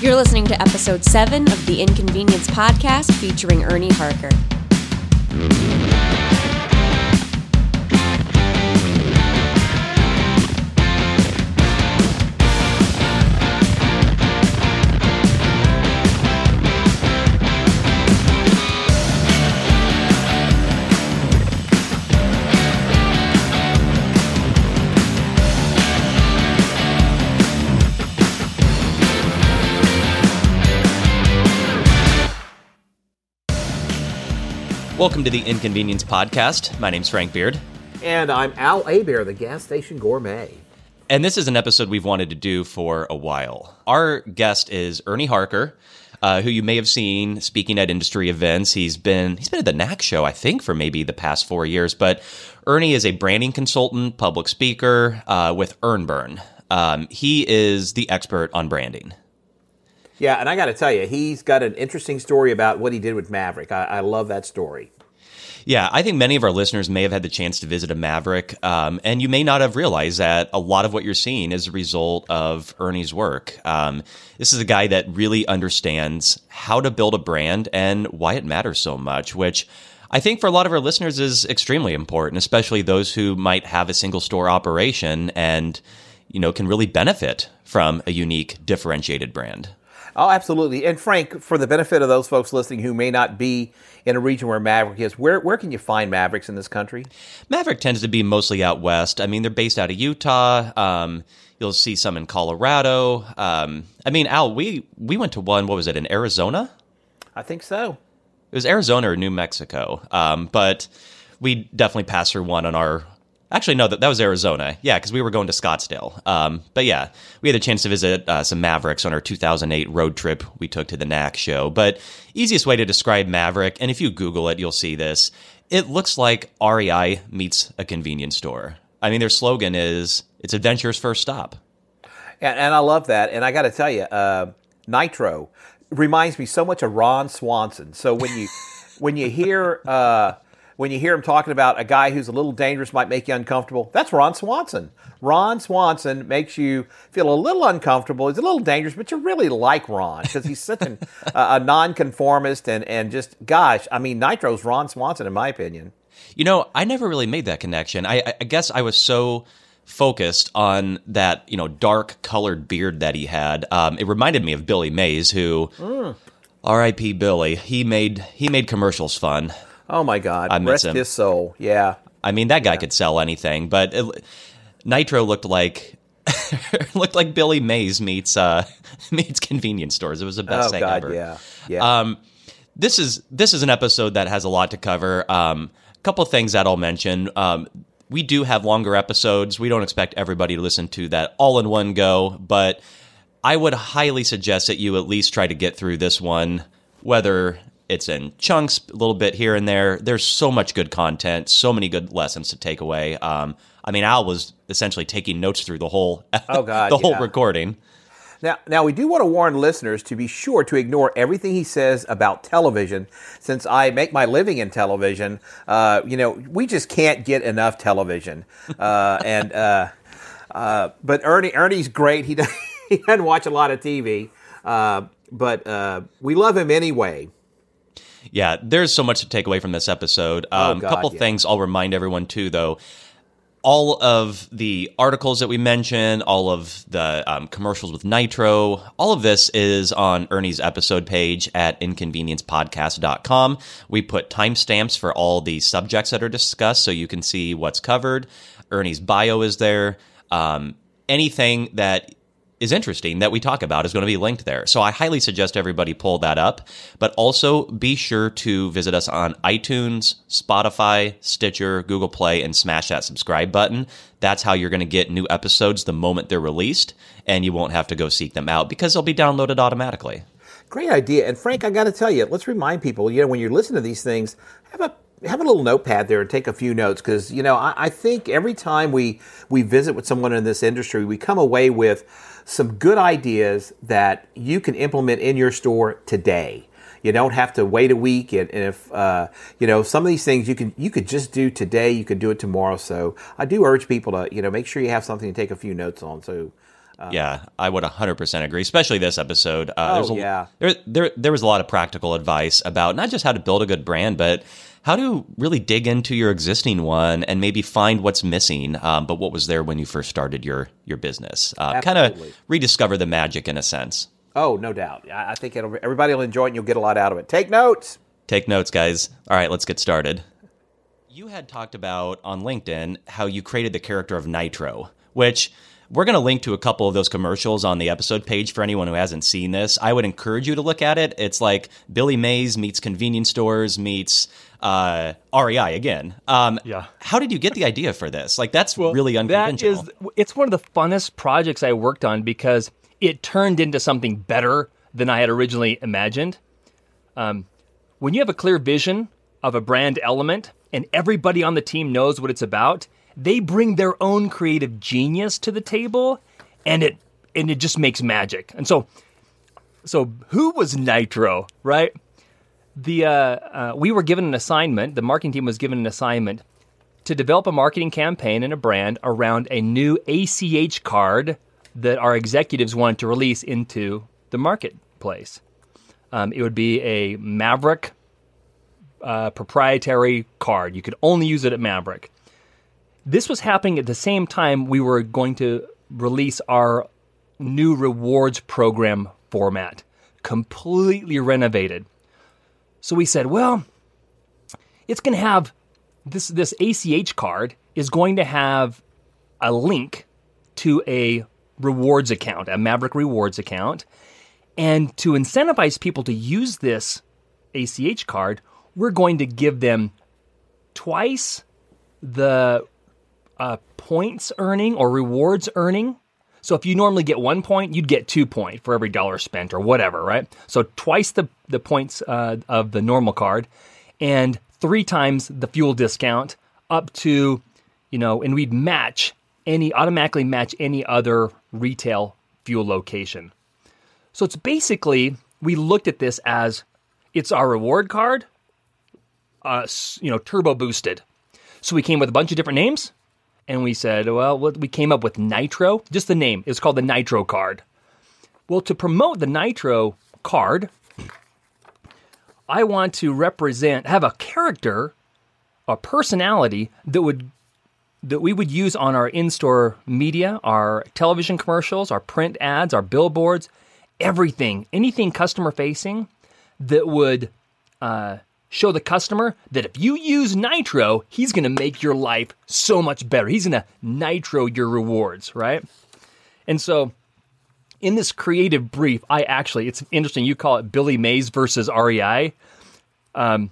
You're listening to episode 7 of the Inconvenience Podcast featuring Ernie Harker. Welcome to the Inconvenience Podcast. My name's Frank Beard. And I'm Al Hebert, the gas station gourmet. And this is an episode we've wanted to do for a while. Our guest is Ernie Harker, uh, who you may have seen speaking at industry events. He's been he's been at the NACS show, I think, for maybe the past four years. But Ernie is a branding consultant, public speaker uh, with EarnBurn. Um, he is the expert on branding. Yeah, and I got to tell you, he's got an interesting story about what he did with Maverik. I, I, love that story. Yeah, I think many of our listeners may have had the chance to visit a Maverik, um, and you may not have realized that a lot of what you're seeing is a result of Ernie's work. Um, this is a guy that really understands how to build a brand and why it matters so much, which I think for a lot of our listeners is extremely important, especially those who might have a single store operation and you know can really benefit from a unique differentiated brand. Oh, absolutely. And Frank, for the benefit of those folks listening who may not be in a region where Maverik is, where, where can you find Maveriks in this country? Maverik tends to be mostly out west. I mean, they're based out of Utah. Um, you'll see some in Colorado. Um, I mean, Al, we, we went to one, what was it, in Arizona? I think so. It was Arizona or New Mexico. Um, but we definitely passed through one on our Actually, no, that, that was Arizona. Yeah, because we were going to Scottsdale. Um, but yeah, we had a chance to visit uh, some Maveriks on our 2008 road trip we took to the NACS show. But easiest way to describe Maverik, and if you Google it, you'll see this. It looks like REI meets a convenience store. I mean, their slogan is "It's adventure's first stop." And, and I love that. And I got to tell you, uh, Nitro reminds me so much of Ron Swanson. So when you when you hear uh, when you hear him talking about a guy who's a little dangerous might make you uncomfortable. That's Ron Swanson. Ron Swanson makes you feel a little uncomfortable. He's a little dangerous, but you really like Ron because he's such an, a nonconformist and, and just, gosh, I mean, Nitro's Ron Swanson, in my opinion. You know, I never really made that connection. I, I guess I was so focused on that, you know, dark colored beard that he had. Um, it reminded me of Billy Mays, who, mm. R.I.P. Billy, he made he made commercials fun. Oh my God! I Rest him. his soul. Yeah. I mean, that guy yeah. could sell anything, but it, Nitro looked like looked like Billy Mays meets uh, meets convenience stores. It was the best oh, thing God, ever. Yeah. Yeah. Um, this is this is an episode that has a lot to cover. Um, a couple of things that I'll mention. Um, we do have longer episodes. We don't expect everybody to listen to that all in one go, but I would highly suggest that you at least try to get through this one, whether it's in chunks, a little bit here and there. There's so much good content, so many good lessons to take away. Um, I mean, Al was essentially taking notes through the whole oh God, the whole recording. Now, now we do want to warn listeners to be sure to ignore everything he says about television. Since I make my living in television, uh, you know, we just can't get enough television. Uh, and uh, uh but Ernie, Ernie's great. He does, he doesn't watch a lot of TV, uh, but uh, we love him anyway. Yeah, there's so much to take away from this episode. A oh, um, couple yeah. things I'll remind everyone too, though. All of the articles that we mentioned, all of the um, commercials with Nitro, all of this is on Ernie's episode page at inconveniencepodcast.com. We put timestamps for all the subjects that are discussed so you can see what's covered. Ernie's bio is there. Um, anything that is interesting that we talk about is going to be linked there. So I highly suggest everybody pull that up. But also be sure to visit us on iTunes, Spotify, Stitcher, Google Play, and smash that subscribe button. That's how you're going to get new episodes the moment they're released, and you won't have to go seek them out because they'll be downloaded automatically. Great idea. And Frank, I got to tell you, let's remind people, you know, when you're listening to these things, have a have a little notepad there and take a few notes because you know I, I, think every time we we visit with someone in this industry, we come away with some good ideas that you can implement in your store today. You don't have to wait a week, and, and if uh, you know some of these things you can you could just do today, you could do it tomorrow. So I do urge people to you know make sure you have something to take a few notes on. So yeah, I would 100% agree, especially this episode. Uh, Oh, there's a, yeah. There, there, there was a lot of practical advice about not just how to build a good brand, but how to really dig into your existing one and maybe find what's missing, um, but what was there when you first started your your business. Uh, kind of rediscover the magic in a sense. Oh, no doubt. I, think it'll, everybody will enjoy it and you'll get a lot out of it. Take notes. Take notes, guys. All right, let's get started. You had talked about on LinkedIn how you created the character of Nitro, which we're going to link to a couple of those commercials on the episode page for anyone who hasn't seen this. I would encourage you to look at it. It's like Billy Mays meets convenience stores meets uh, REI again. Um, Yeah. How did you get the idea for this? Like that's really That unconventional. is, it's one of the funnest projects I worked on because it turned into something better than I had originally imagined. Um, when you have a clear vision of a brand element and everybody on the team knows what it's about, they bring their own creative genius to the table, and it and it just makes magic. And so, so who was Nitro, right? The uh, uh, we were given an assignment. The marketing team was given an assignment to develop a marketing campaign and a brand around a new ACH card that our executives wanted to release into the marketplace. Um, it would be a Maverik uh, proprietary card. You could only use it at Maverik. This was happening at the same time we were going to release our new rewards program format, completely renovated. So we said, well, it's going to have this this ACH card is going to have a link to a rewards account, a Maverik rewards account, and to incentivize people to use this ACH card, we're going to give them twice the uh, points earning or rewards earning. So if you normally get one point, you'd get two point for every dollar spent or whatever, right? So twice the the points uh, of the normal card, and three times the fuel discount up to, you know, and we'd match any automatically match any other retail fuel location. So it's basically we looked at this as it's our reward card, uh, you know, turbo boosted. So we came with a bunch of different names, and we said, well, we came up with Nitro, just the name. It's called the Nitro card. Well, to promote the Nitro card, I want to represent, have a character, a personality that would that we would use on our in-store media, our television commercials, our print ads, our billboards, everything, anything customer facing that would uh, show the customer that if you use Nitro, he's going to make your life so much better. He's going to Nitro your rewards, right? And so, in this creative brief, I actually, it's interesting, you call it Billy Mays versus REI. Um,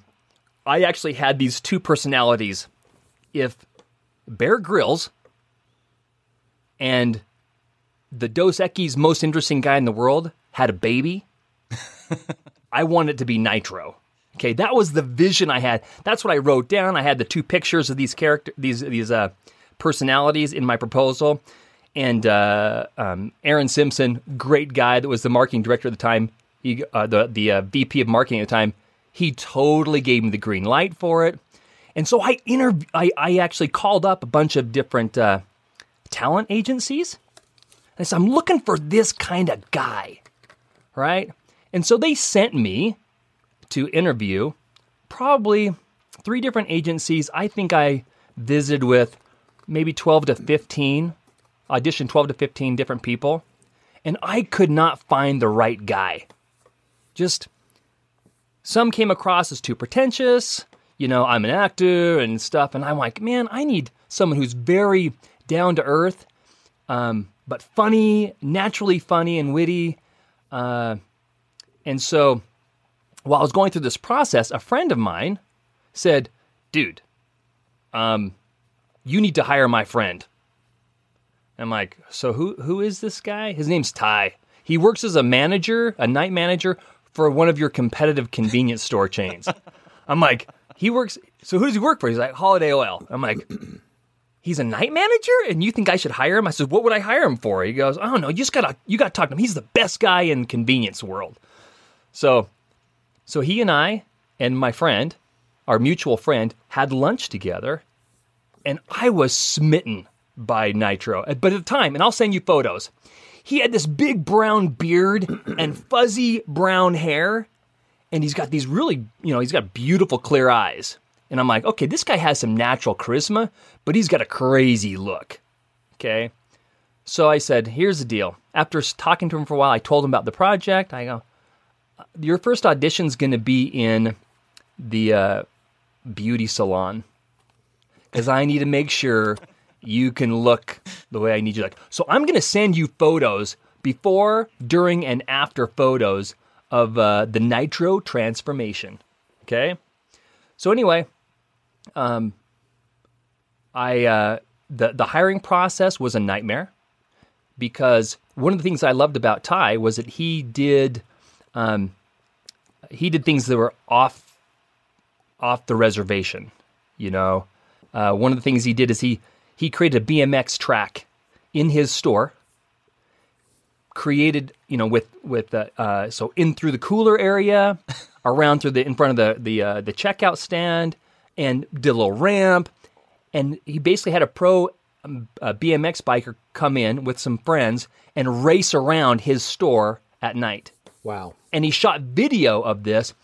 I actually had these two personalities. If Bear Grylls and the Dos Equis most interesting guy in the world had a baby, I want it to be Nitro. Okay, that was the vision I had. That's what I wrote down. I had the two pictures of these character, these these uh, personalities in my proposal, and uh, um, Aaron Simpson, great guy that was the marketing director at the time, he, uh, the the uh, VP of marketing at the time. He totally gave me the green light for it, and so I interv- I, I actually called up a bunch of different uh, talent agencies. And I said, I'm looking for this kind of guy, right? And so they sent me to interview probably three different agencies. I think I visited with maybe 12 to 15, auditioned 12 to 15 different people, and I could not find the right guy. Just some came across as too pretentious. You know, I'm an actor and stuff, and I'm like, man, I need someone who's very down to earth, um, but funny, naturally funny and witty. Uh, and so, while I was going through this process, a friend of mine said, "Dude, um, you need to hire my friend." I'm like, "So who who is this guy?" His name's Ty. He works as a manager, a night manager for one of your competitive convenience store chains. I'm like, he works. So who does he work for? He's like Holiday Oil. I'm like, he's a night manager, and you think I should hire him? I said, what would I hire him for? He goes, I don't know. You just gotta you gotta talk to him. He's the best guy in convenience world. So, so he and I and my friend, our mutual friend, had lunch together, and I was smitten by Nitro. Uh, but at the time, and I'll send you photos. he had this big brown beard and fuzzy brown hair, and he's got these really, you know, he's got beautiful clear eyes. And I'm like, okay, this guy has some natural charisma, but he's got a crazy look. Okay. So I said, here's the deal. After talking to him for a while, I told him about the project. I go, your first audition's going to be in the uh, beauty salon because I need to make sure you can look the way I need you to look. So I'm going to send you photos before, during, and after photos of uh, the nitro transformation. Okay. So anyway, um, I uh, the the hiring process was a nightmare because one of the things I loved about Ty was that he did um, he did things that were off off the reservation. You know, uh, one of the things he did is he he created a BMX track in his store. Created, you know, with with uh, uh, so in through the cooler area, around through the in front of the the uh, the checkout stand, and did a little ramp, and he basically had a pro um, a BMX biker come in with some friends and race around his store at night. Wow. And he shot video of this,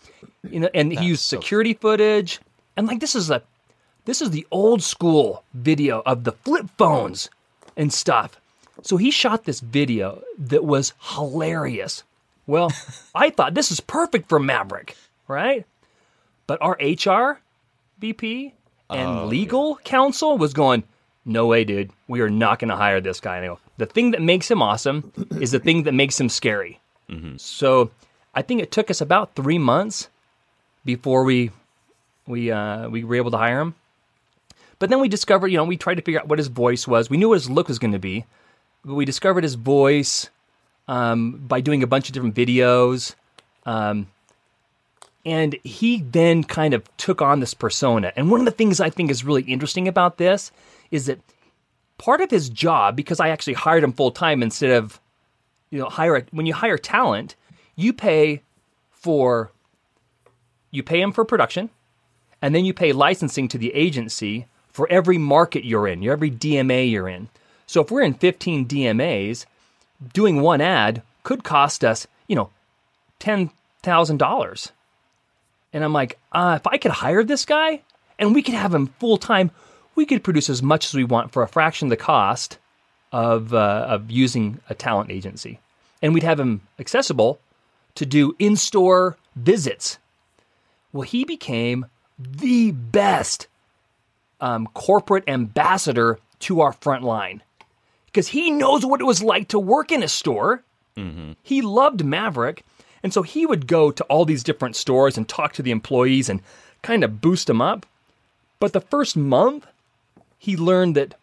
you know, and he used security footage. And like this is a this is the old school video of the flip phones and stuff. So he shot this video that was hilarious. Well, I thought this is perfect for Maverik, right? But our HR VP and oh, legal counsel was going, no way, dude. We are not going to hire this guy. And I go, the thing that makes him awesome is the thing that makes him scary. So I think it took us about three months before we we uh, we were able to hire him. But then we discovered, you know, we tried to figure out what his voice was. We knew what his look was going to be, but we discovered his voice um, by doing a bunch of different videos. Um, and he then kind of took on this persona. And one of the things I think is really interesting about this is that part of his job, because I actually hired him full time instead of, you know, hire when you hire talent, you pay for you pay them for production, and then you pay licensing to the agency for every market you're in, every DMA you're in. So if we're in 15 DMAs, doing one ad could cost us, you know, ten thousand dollars. And I'm like, uh, if I could hire this guy and we could have him full time, we could produce as much as we want for a fraction of the cost of uh, of using a talent agency, and we'd have him accessible to do in store visits. Well, he became the best um, corporate ambassador to our front line because he knows what it was like to work in a store. He loved Maverik. And so he would go to all these different stores and talk to the employees and kind of boost them up. But the first month, he learned that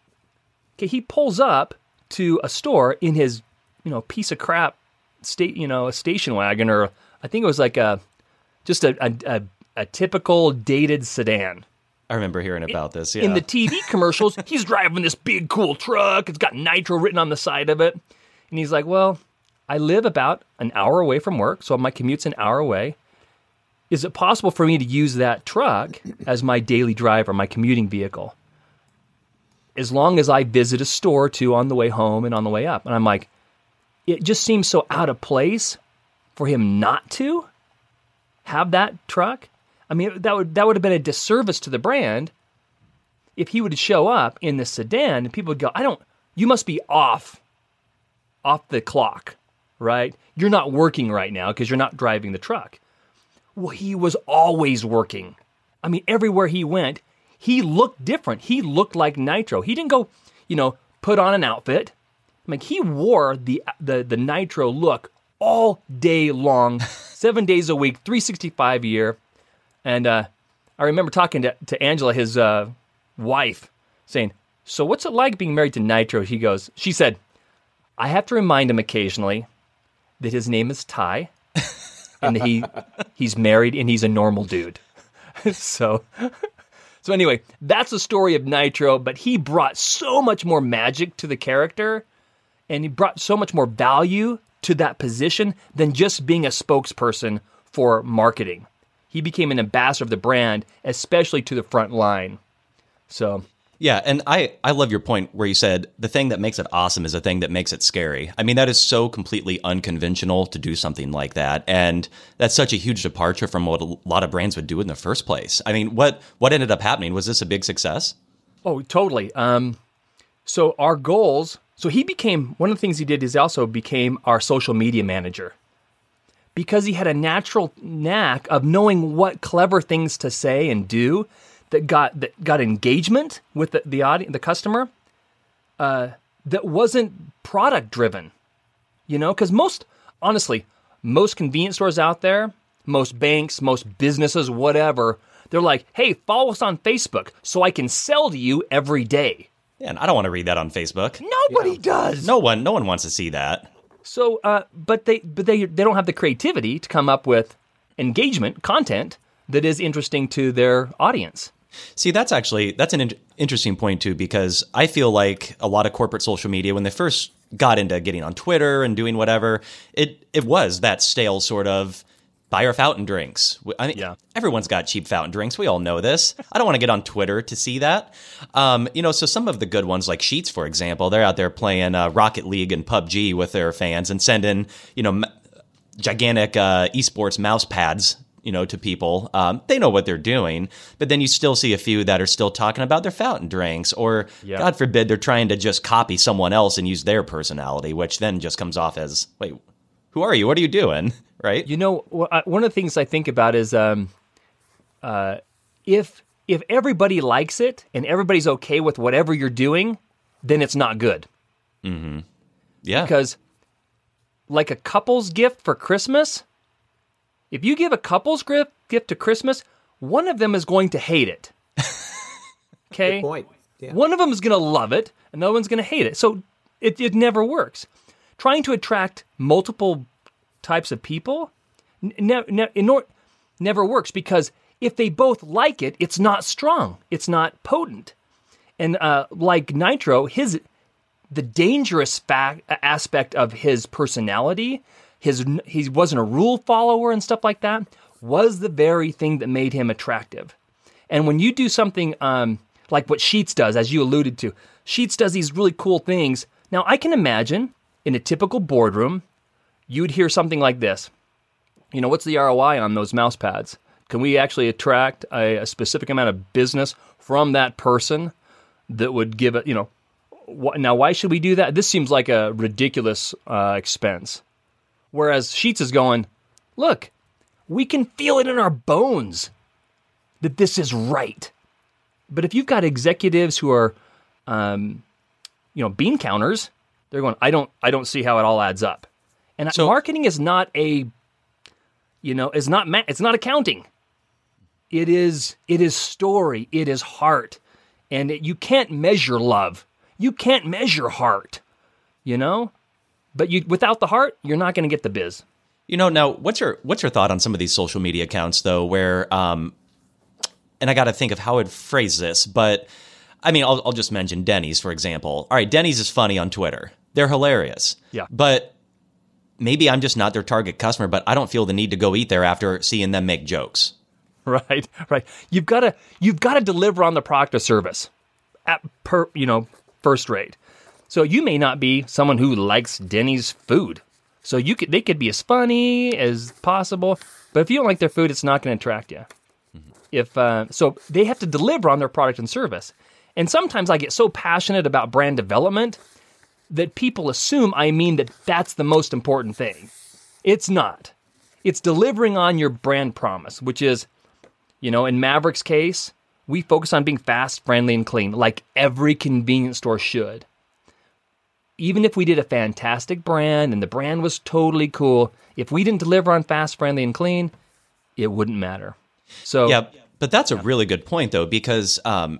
okay, he pulls up to a store in his, you know, piece of crap state, you know, a station wagon or I think it was like a just a a, a, a typical dated sedan. I remember hearing about this. Yeah. In the TV commercials, he's driving this big cool truck. It's got nitro written on the side of it. And he's like, Well, I live about an hour away from work, so my commute's an hour away. Is it possible for me to use that truck as my daily driver, my commuting vehicle? As long as I visit a store or two on the way home and on the way up. And I'm like, it just seems so out of place for him not to have that truck. I mean, that would that would have been a disservice to the brand if he would show up in the sedan and people would go, "I don't. You must be off, off the clock, right? You're not working right now because you're not driving the truck." Well, he was always working. I mean, everywhere he went, he looked different. He looked like Nitro. He didn't go, you know, put on an outfit. I mean, he wore the the the Nitro look all day long, seven days a week, 365 a year. And uh, I remember talking to, to Angela, his uh, wife, saying, So what's it like being married to Nitro? He goes, She said, I have to remind him occasionally that his name is Ty and he he's married and he's a normal dude. so so anyway, that's the story of Nitro, but he brought so much more magic to the character and he brought so much more value to that position than just being a spokesperson for marketing. He became an ambassador of the brand, especially to the front line. So, Yeah, and I I love your point where you said the thing that makes it awesome is the thing that makes it scary. I mean, that is so completely unconventional to do something like that, and that's such a huge departure from what a lot of brands would do in the first place. I mean, what what ended up happening was this a big success? Oh, totally. Um, so our goals. So he became one of the things he did is also became our social media manager because he had a natural knack of knowing what clever things to say and do that got that got engagement with the the audience, the customer, uh, that wasn't product driven. You know, because most honestly, most convenience stores out there, most banks, most businesses, whatever, they're like, "Hey, follow us on Facebook so I can sell to you every day." Yeah, and I don't want to read that on Facebook. Nobody does. No one, no one wants to see that. So, uh, but they, but they, they don't have the creativity to come up with engagement content that is interesting to their audience. See, that's actually that's an in- interesting point too because I feel like a lot of corporate social media when they first got into getting on Twitter and doing whatever, it it was that stale sort of buy our fountain drinks. I mean, Yeah. everyone's got cheap fountain drinks. We all know this. I don't want to get on Twitter to see that. Um, you know, so some of the good ones, like Sheetz, for example, they're out there playing uh, Rocket League and PUBG with their fans and sending, you know, m- gigantic uh, esports mouse pads you know to people um, they know what they're doing but then you still see a few that are still talking about their fountain drinks or Yeah. god forbid they're trying to just copy someone else and use their personality which then just comes off as wait who are you what are you doing right You know, one of the things I think about is um, uh, if if everybody likes it and everybody's okay with whatever you're doing, then it's not good. Mm-hmm. yeah Because, like a couple's gift for Christmas, if you give a couple's gift gift to Christmas, one of them is going to hate it. Okay, Point. Yeah. one of them is going to love it, and the other one's going to hate it. So it, it never works. Trying to attract multiple types of people n- ne- ne- in never works because if they both like it, it's not strong, it's not potent. And uh, like Nitro, his the dangerous fact aspect of his personality, his he wasn't a rule follower and stuff like that, was the very thing that made him attractive. And when you do something um, like what Sheetz does, as you alluded to, Sheetz does these really cool things. Now I can imagine in a typical boardroom, you'd hear something like this. You know, what's the ROI on those mouse pads? Can we actually attract a, a specific amount of business from that person that would give it, you know, now why should we do that? This seems like a ridiculous uh, expense. Whereas Sheetz is going, look, we can feel it in our bones that this is right. But if you've got executives who are, um, you know, bean counters, they're going, I don't, I don't see how it all adds up. And So- marketing is not a, you know, is not ma- it's not accounting. It is, it is story. It is heart, and it, you can't measure love. You can't measure heart. You know, but you without the heart, you're not going to get the biz. You know, now what's your what's your thought on some of these social media accounts though, where um, and I got to think of how I'd phrase this, but I mean, I'll, I'll just mention Denny's for example. All right, Denny's is funny on Twitter; they're hilarious. Yeah. but maybe I'm just not their target customer, but I don't feel the need to go eat there after seeing them make jokes. Right, right. You've got to you've got to deliver on the product or service at per you know first rate. So you may not be someone who likes Denny's food. So you could they could be as funny as possible, but if you don't like their food, it's not going to attract you. If uh, so, they have to deliver on their product and service. And sometimes I get so passionate about brand development that people assume I mean that that's the most important thing. It's not. It's delivering on your brand promise, which is you know, in Maverik's case, we focus on being fast, friendly, and clean, like every convenience store should. Even if we did a fantastic brand and the brand was totally cool, if we didn't deliver on fast, friendly, and clean, it wouldn't matter. So, Yeah, but that's a really good point though, because um,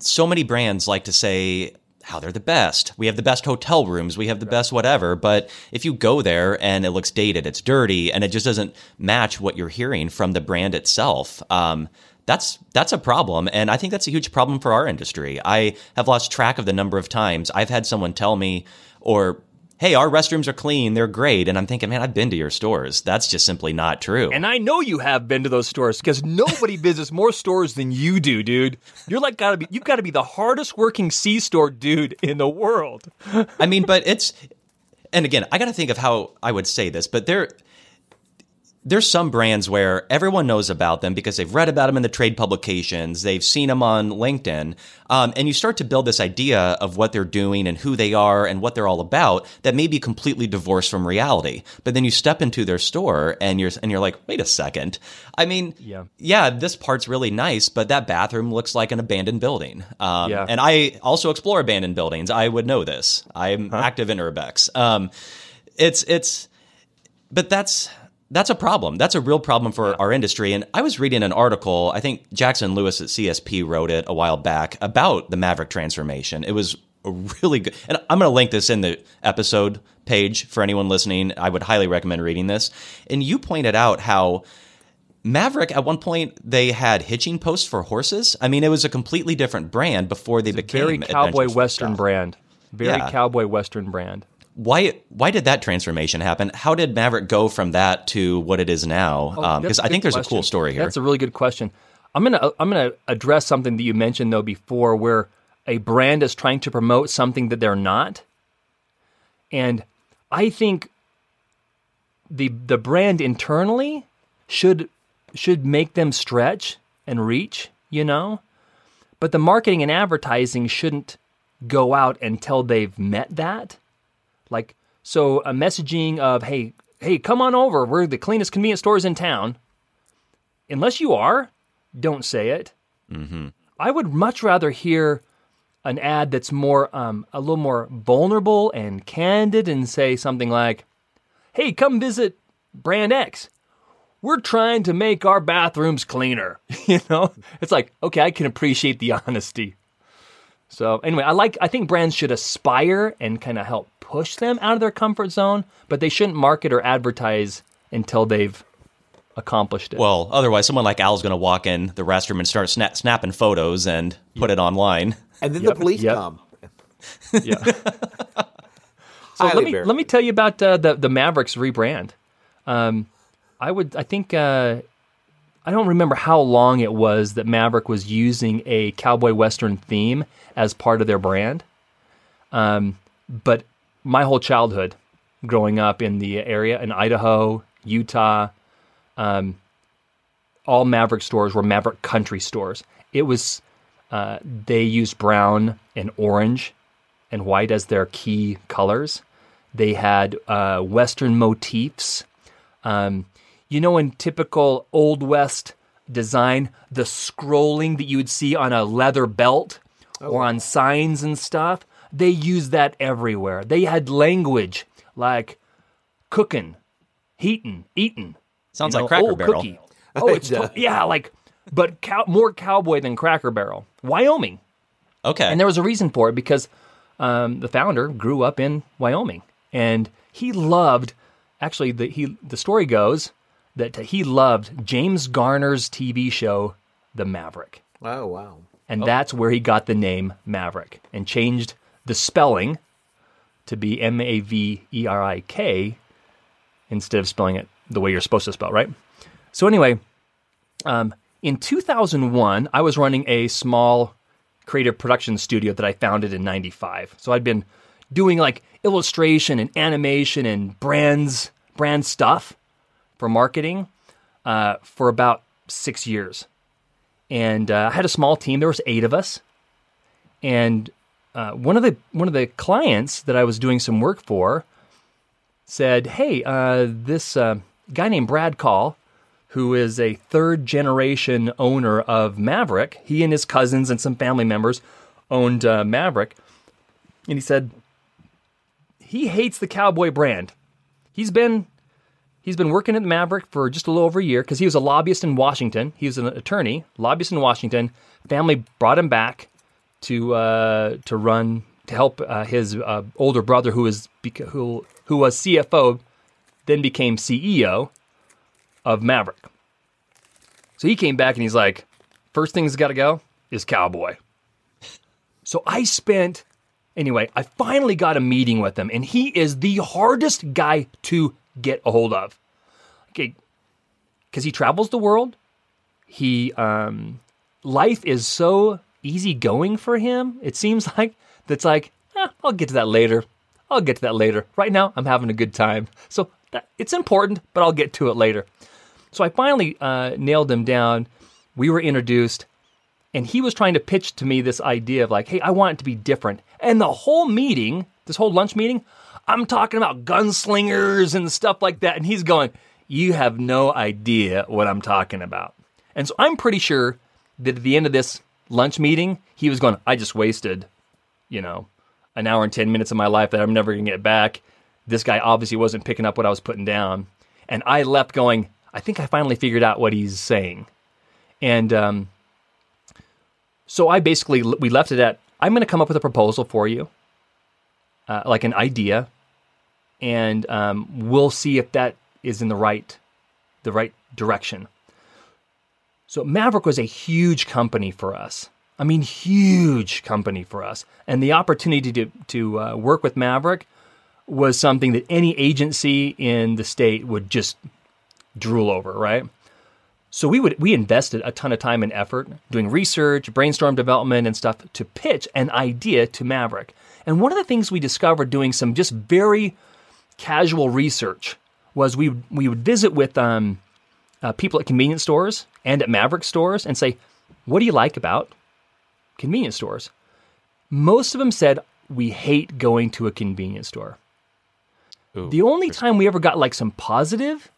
so many brands like to say how they're the best. We have the best hotel rooms, we have the best whatever. But if you go there and it looks dated, it's dirty, and it just doesn't match what you're hearing from the brand itself. Um, that's that's a problem, and I think that's a huge problem for our industry. I have lost track of the number of times I've had someone tell me, or hey, our restrooms are clean, they're great. And I'm thinking, man, I've been to your stores. That's just simply not true. And I know you have been to those stores because nobody visits more stores than you do, dude. You're like gotta be you've got to be the hardest working C store dude in the world. I mean, but it's and again, I got to think of how I would say this, but there there's some brands where everyone knows about them because they've read about them in the trade publications, they've seen them on LinkedIn, um, and you start to build this idea of what they're doing and who they are and what they're all about that may be completely divorced from reality. But then you step into their store and you're and you're like, wait a second. I mean, Yeah. yeah, this part's really nice, but that bathroom looks like an abandoned building. Um, Yeah. And I also explore abandoned buildings. I would know this. I'm active in urbex. Um, it's it's, but that's that's a problem. That's a real problem for our industry. And I was reading an article. I think Jackson Lewis at CSP wrote it a while back about the Maverik transformation. It was a really good, and I'm going to link this in the episode page for anyone listening. I would highly recommend reading this. And you pointed out how. Maverik, at one point, they had hitching posts for horses. I mean, it was a completely different brand before they became Very cowboy western brand. Very Yeah. cowboy western brand. Why? Why did that transformation happen? How did Maverik go from that to what it is now? Oh, um, Because I think there's a cool story here. That's a really good question. I'm gonna uh, I'm gonna address something that you mentioned though before, where a brand is trying to promote something that they're not, and I think the the brand internally should should make them stretch and reach, you know, but the marketing and advertising shouldn't go out until they've met that. Like, so a messaging of, hey, hey, come on over. We're the cleanest convenience stores in town. Unless you are, don't say it. Mm-hmm. I would much rather hear an ad that's more, um, a little more vulnerable and candid and say something like, hey, come visit brand X. We're trying to make our bathrooms cleaner. you know, it's like, okay, I can appreciate the honesty. So anyway, I like I think brands should aspire and kind of help push them out of their comfort zone, but they shouldn't market or advertise until they've accomplished it. well, otherwise, someone like Al's going to walk in the restroom and start snap, snapping photos and put it online. And then the police yep. come. yeah. so Highly let me embarrassing. let me tell you about uh, the the Maveriks rebrand. Um, I would I think uh, I don't remember how long it was that Maverik was using a cowboy western theme as part of their brand. Um, but my whole childhood, growing up in the area in Idaho, Utah, um, all Maverik stores were Maverik Country stores. It was uh, they used brown and orange and white as their key colors. They had uh, Western motifs. Um, you know, in typical Old West design, the scrolling that you would see on a leather belt or on signs and stuff, they used that everywhere. They had language like cooking, heating, eating. Sounds you like know, Cracker oh, Barrel. Cookie. Oh, it's to- yeah, like, but cow- more cowboy than Cracker Barrel. Wyoming. Okay. And there was a reason for it because um, the founder grew up in Wyoming and he loved. Actually, the he the story goes that he loved James Garner's TV show, The Maverick, Oh wow. and that's where he got the name Maverick and changed the spelling to be M A V E R I K instead of spelling it the way you're supposed to spell, right? So anyway, um, in 2001, I was running a small creative production studio that I founded in 95. So I'd been doing like illustration and animation and brands, brand stuff for marketing uh, for about six years. And uh, I had a small team. There was eight of us. And uh, one of the one of the clients that I was doing some work for said, "Hey, uh, this uh, guy named Brad Call, who is a third generation owner of Maverik, he and his cousins and some family members owned uh, Maverik, and he said he hates the cowboy brand. He's been he's been working at Maverik for just a little over a year because he was a lobbyist in Washington. He was an attorney, lobbyist in Washington. Family brought him back to uh, to run to help uh, his uh, older brother, who bec- who who was CFO, then became CEO of Maverik. So he came back and he's like, first thing that's got to go is cowboy. So I spent Anyway, I finally got a meeting with him, and he is the hardest guy to get a hold of. Okay, because he travels the world. He um, life is so easygoing for him. It seems like that's like eh, I'll get to that later. I'll get to that later. Right now, I'm having a good time. So that, it's important, but I'll get to it later. So I finally uh, nailed him down. We were introduced, and he was trying to pitch to me this idea of like, hey, I want it to be different. And the whole meeting, this whole lunch meeting, I'm talking about gunslingers and stuff like that. And he's going, you have no idea what I'm talking about. And so I'm pretty sure that at the end of this lunch meeting, he was going, I just wasted, you know, an hour and 10 minutes of my life that I'm never going to get back. This guy obviously wasn't picking up what I was putting down. And I left going, I think I finally figured out what he's saying. And um, so I basically, we left it at, I'm going to come up with a proposal for you, uh, like an idea, and um, we'll see if that is in the right, the right direction. So Maverik was a huge company for us. I mean, huge company for us. And the opportunity to, to uh, work with Maverik was something that any agency in the state would just drool over, right? So we would we invested a ton of time and effort doing research, brainstorm development and stuff to pitch an idea to Maverik. And one of the things we discovered doing some just very casual research was we we would visit with um, uh, people at convenience stores and at Maverik stores and say, "What do you like about convenience stores. Most of them said, We hate going to a convenience store. Ooh, the only time we ever got like some positive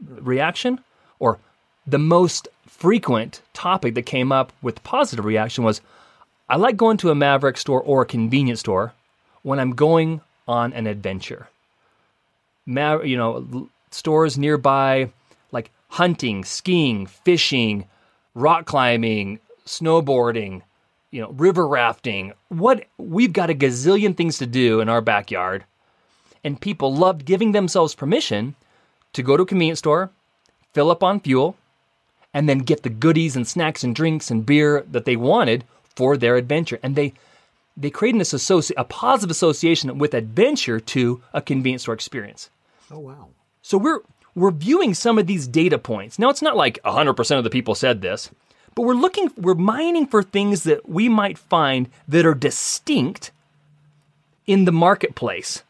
reaction or the most frequent topic that came up with positive reaction was I like going to a Maverik store or a convenience store when I'm going on an adventure. Ma- you know, l- stores nearby hunting, skiing, fishing, rock climbing, snowboarding, you know, river rafting. What we've got a gazillion things to do in our backyard. And people loved giving themselves permission to go to a convenience store, fill up on fuel, and then get the goodies and snacks and drinks and beer that they wanted for their adventure. And they they created this associ- a positive association with adventure to a convenience store experience. Oh wow. So we're we're viewing some of these data points. Now it's not like 100% of the people said this, but we're looking we're mining for things that we might find that are distinct in the marketplace.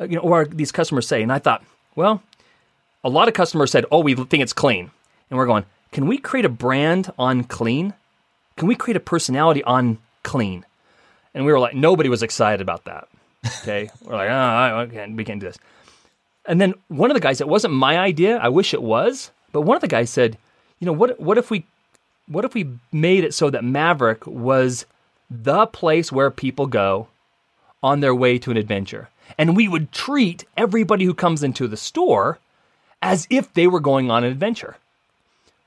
Uh, You know, or these customers say, and I thought, well, a lot of customers said, "Oh, we think it's clean." And we're going, "Can we create a brand on clean? Can we create a personality on clean?" And we were like, nobody was excited about that. Okay, we're like, "Ah, I can't, we can't do this." And then one of the guys, it wasn't my idea. I wish it was, but one of the guys said, "You know what? What if we, what if we made it so that Maverik was the place where people go on their way to an adventure, and we would treat everybody who comes into the store as if they were going on an adventure."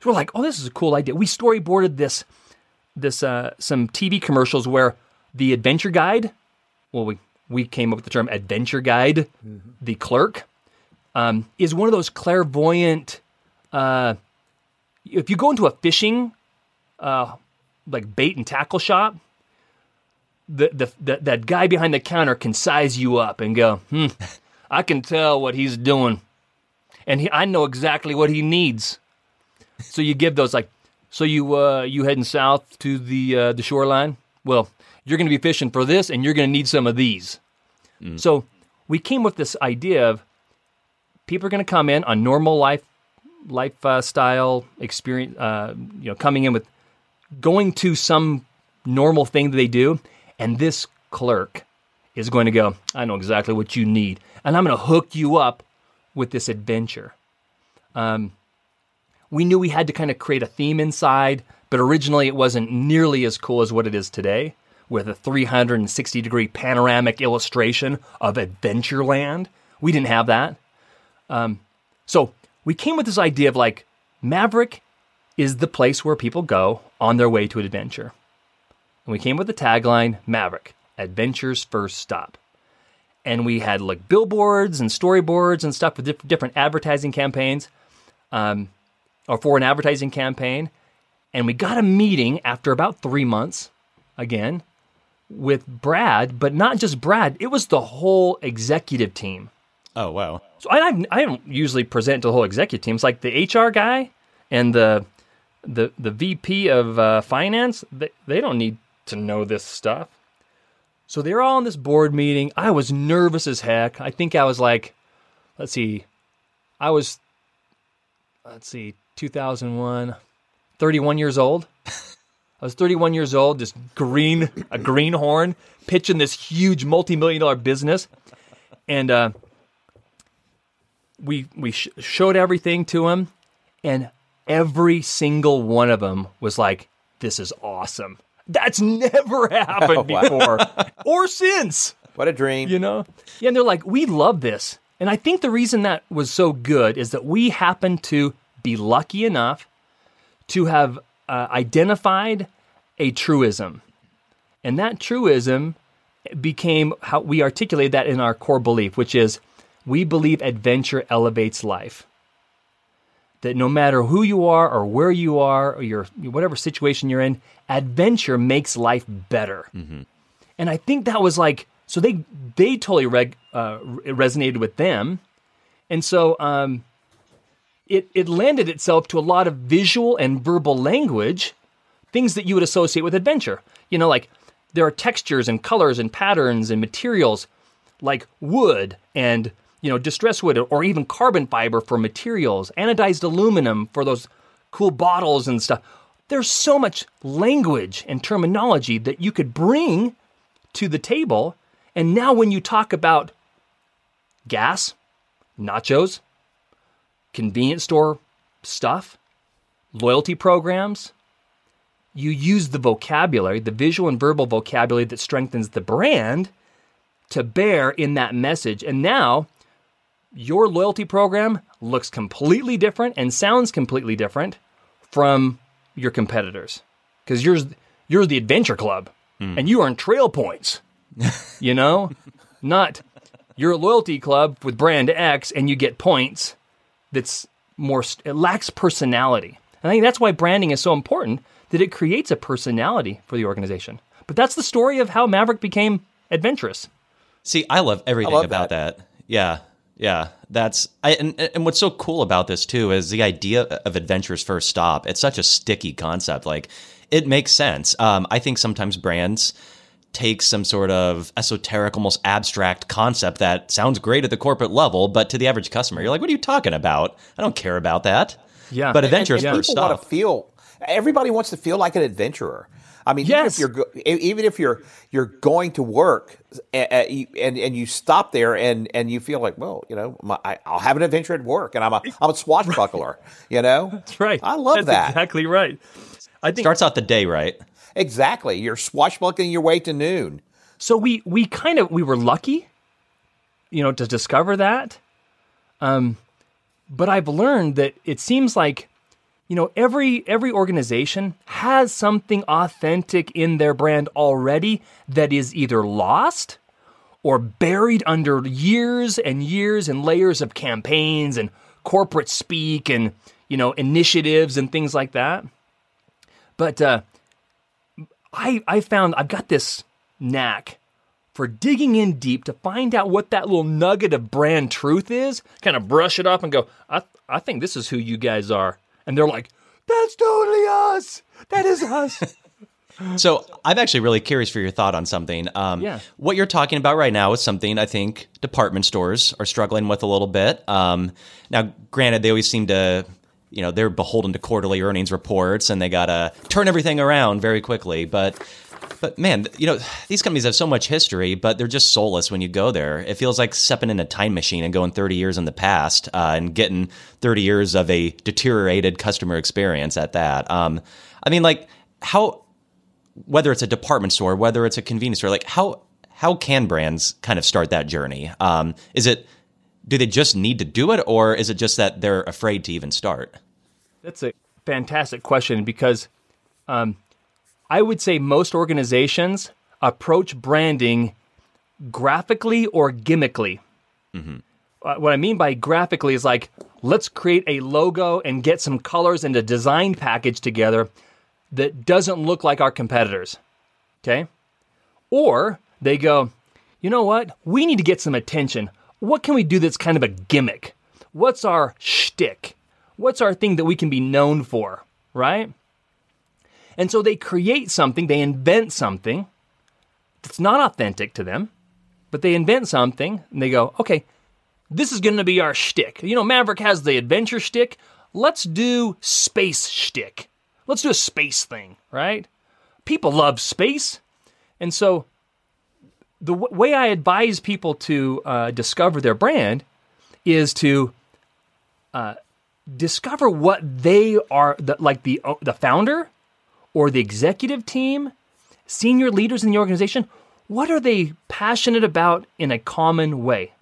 So we're like, "Oh, this is a cool idea." We storyboarded this, this uh, some TV commercials where the adventure guide, well, we we came up with the term adventure guide, the clerk um, is one of those clairvoyant. Uh, if you go into a fishing, uh, like bait and tackle shop, the, the, the that guy behind the counter can size you up and go, hmm, I can tell what he's doing, and he, I know exactly what he needs. So you give those like, so you uh, you heading south to the uh, the shoreline? Well, you're going to be fishing for this, and you're going to need some of these. So we came with this idea of people are going to come in on normal life lifestyle experience, uh, you know, coming in with going to some normal thing that they do, and this clerk is going to go, I know exactly what you need, and I'm going to hook you up with this adventure. Um, we knew we had to kind of create a theme inside, but originally it wasn't nearly as cool as what it is today, with a 360 degree panoramic illustration of Adventureland. We didn't have that. Um, so we came with this idea of like Maverik is the place where people go on their way to an adventure. And we came with the tagline Maverik, Adventure's First Stop. And we had like billboards and storyboards and stuff with diff- different advertising campaigns, um, or for an advertising campaign. And we got a meeting after about three months, again, with Brad, but not just Brad, it was the whole executive team. Oh wow. So I, I don't usually present to the whole executive team. It's like the HR guy and the the the VP of uh, finance. They, they don't need to know this stuff. So they're all in this board meeting. I was nervous as heck. I think I was like, let's see, I was, let's see, 2001, 31 years old. I was 31 years old, just green, a greenhorn, pitching this huge multi-million dollar business, and uh, we we sh- showed everything to him, and every single one of them was like, "This is awesome." That's never happened before or since. What a dream. You know? Yeah, and they're like, we love this. And I think the reason that was so good is that we happened to be lucky enough to have uh, identified a truism. And that truism became how we articulate that in our core belief, which is we believe adventure elevates life. That no matter who you are or where you are or your whatever situation you're in, adventure makes life better. And I think that was like so they they totally reg, uh, resonated with them, and so um, it it landed itself to a lot of visual and verbal language, things that you would associate with adventure. You know, like there are textures and colors and patterns and materials, like wood and you know distressed wood or even carbon fiber for materials, anodized aluminum for those cool bottles and stuff. There's so much language and terminology that you could bring to the table. And now, when you talk about gas, nachos, convenience store stuff, loyalty programs, you use the vocabulary, the visual and verbal vocabulary that strengthens the brand to bear in that message. And now, your loyalty program looks completely different and sounds completely different from your competitors because you're, you're the adventure club hmm. and you earn trail points you know? Not you're a loyalty club with brand X and you get points that's more, it lacks personality. And I think that's why branding is so important that it creates a personality for the organization. But that's the story of how Maverik became adventurous. See, I love everything love about that. Yeah. Yeah. That's I and, and what's so cool about this too is the idea of adventure's first stop. It's such a sticky concept. Like it makes sense. Um, I think sometimes brands take some sort of esoteric, almost abstract concept that sounds great at the corporate level, but to the average customer, you're like, what are you talking about? I don't care about that. Yeah. But And- adventure's and first people want stop. to feel. Everybody wants to feel like an adventurer. I mean, Yes. even if you're e- even if you're you're going to work and and, and you stop there and, and you feel like, well, you know, my, I, I'll have an adventure at work, and I'm a I'm a swashbuckler. You know, That's right. I love That's that. Exactly right. I think Starts out the day right. Exactly. You're swashbuckling your way to noon. so we we kind of we were lucky you know to discover that um but i've learned that it seems like you know every every organization has something authentic in their brand already that is either lost or buried under years and years and layers of campaigns and corporate speak and you know initiatives and things like that but uh I I found I've got this knack for digging in deep to find out what that little nugget of brand truth is, kind of brush it off and go, I I think this is who you guys are. And they're like, that's totally us. That is us. So I'm actually really curious for your thought on something. Um, Yeah. What you're talking about right now is something I think department stores are struggling with a little bit. Um, now, granted, they always seem to, you know, they're beholden to quarterly earnings reports and they got to turn everything around very quickly. But, but man, you know, these companies have so much history, but they're just soulless when you go there. It feels like stepping in a time machine and going 30 years in the past uh, and getting 30 years of a deteriorated customer experience at that. Um, I mean, like, how whether it's a department store, whether it's a convenience store, like how how can brands kind of start that journey? Um, is it do they just need to do it, or is it just that they're afraid to even start? That's a fantastic question because um, I would say most organizations approach branding graphically or gimmickly. Uh, what I mean by graphically is like, let's create a logo and get some colors and a design package together that doesn't look like our competitors. Okay? Or they go, you know what? We need to get some attention. What can we do that's kind of a gimmick? What's our shtick? What's our thing that we can be known for, right? And so they create something, they invent something that's not authentic to them, but they invent something and they go, okay, this is going to be our shtick. You know, Maverik has the adventure shtick. Let's do space shtick. Let's do a space thing, right? People love space. And so the w- way I advise people to uh, discover their brand is to uh, discover what they are, the, like the the founder or the executive team, senior leaders in the organization. What are they passionate about in a common way?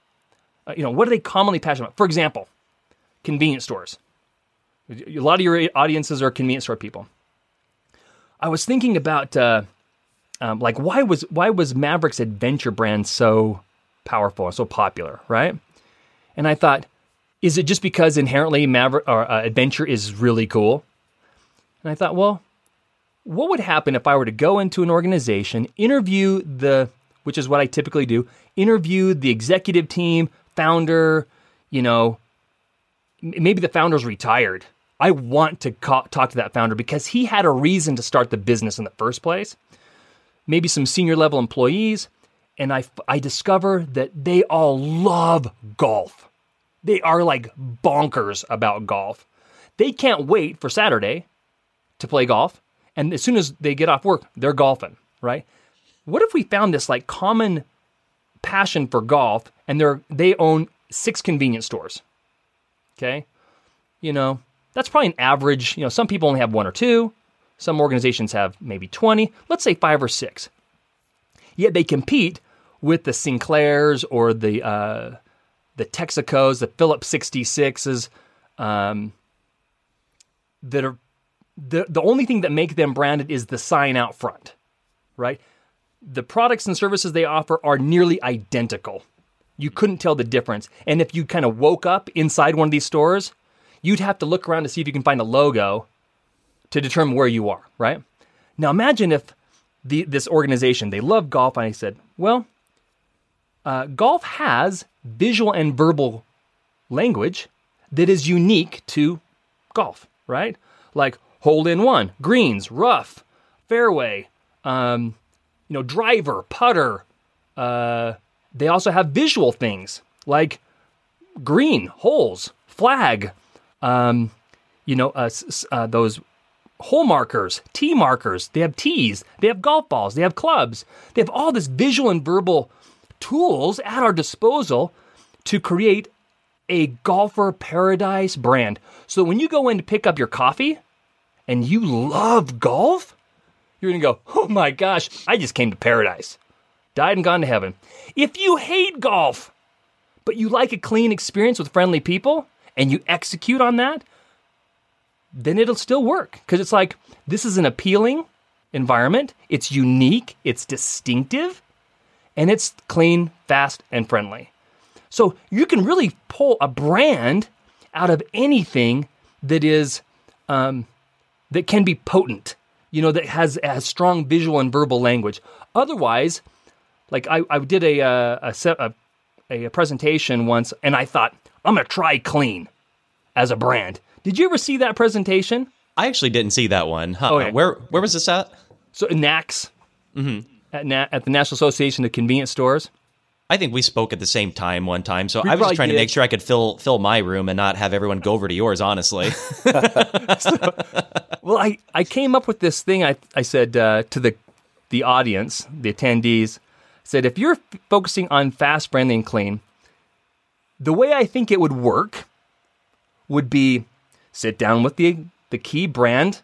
Uh, you know, what are they commonly passionate about? For example, convenience stores. A lot of your audiences are convenience store people. I was thinking about uh, um, like why was why was Maverik's adventure brand so powerful and so popular, right? And I thought, is it just because inherently Maverick or uh, adventure is really cool? And I thought, well, what would happen if I were to go into an organization, interview the, which is what I typically do, interview the executive team, founder, you know, maybe the founder's retired. I want to talk to that founder because he had a reason to start the business in the first place. Maybe some senior level employees. And I, I discover that they all love golf. They are like bonkers about golf. They can't wait for Saturday to play golf. And as soon as they get off work, they're golfing, right? What if we found this like common passion for golf and they're they own six convenience stores? Okay? You know, that's probably an average, you know, some people only have one or two, some organizations have maybe 20, let's say 5 or 6. Yet they compete with the Sinclairs or the uh, the Texacos, the Phillips 66s um, that are the the only thing that make them branded is the sign out front, right? The products and services they offer are nearly identical. You couldn't tell the difference. And if you kind of woke up inside one of these stores, you'd have to look around to see if you can find a logo to determine where you are, right? Now imagine if the, this organization, they love golf, and I said, well, uh, golf has visual and verbal language that is unique to golf, right? Like hole in one, greens, rough, fairway, um, you know, driver, putter. Uh, they also have visual things like green, holes, flag, um, you know, uh, uh, those hole markers, tee markers. They have tees. They have golf balls. They have clubs. They have all this visual and verbal tools at our disposal to create a golfer paradise brand. So when you go in to pick up your coffee, and you love golf, you're going to go, oh my gosh, I just came to paradise. Died and gone to heaven. If you hate golf, but you like a clean experience with friendly people and you execute on that, then it'll still work. Because it's like, this is an appealing environment, it's unique, it's distinctive, and it's clean, fast, and friendly. So you can really pull a brand out of anything that is um, that can be potent, you know, that has, has strong visual and verbal language. Otherwise, like I, I did a, uh, a, a, a presentation once and I thought, I'm going to try clean as a brand. Did you ever see that presentation? I actually didn't see that one. Huh. Okay. Where where was this at? So NACS, mm-hmm. at, Na- at the National Association of Convenience Stores. I think we spoke at the same time one time, so we I was just trying did. to make sure I could fill fill my room and not have everyone go over to yours. Honestly, so, well, I, I came up with this thing. I I said uh, to the the audience, the attendees, said if you're f- focusing on fast, friendly, and clean, the way I think it would work would be sit down with the the key brand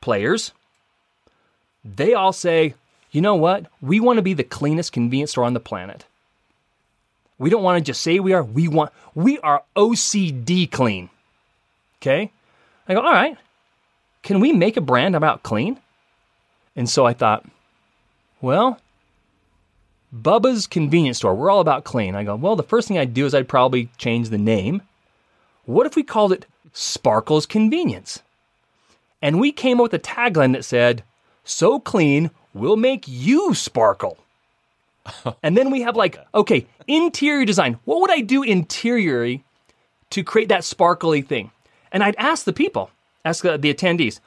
players. They all say, you know what? We want to be the cleanest convenience store on the planet. We don't want to just say we are. We want we are OCD clean. Okay? I go, all right. Can we make a brand about clean? And so I thought, well, Bubba's convenience store. We're all about clean. I go, well, the first thing I'd do is I'd probably change the name. What if we called it Sparkles Convenience? And we came up with a tagline that said, so clean, we'll make you sparkle. and then we have like, okay, interior design. What would I do interiorly to create that sparkly thing? And I'd ask the people, ask the, the attendees,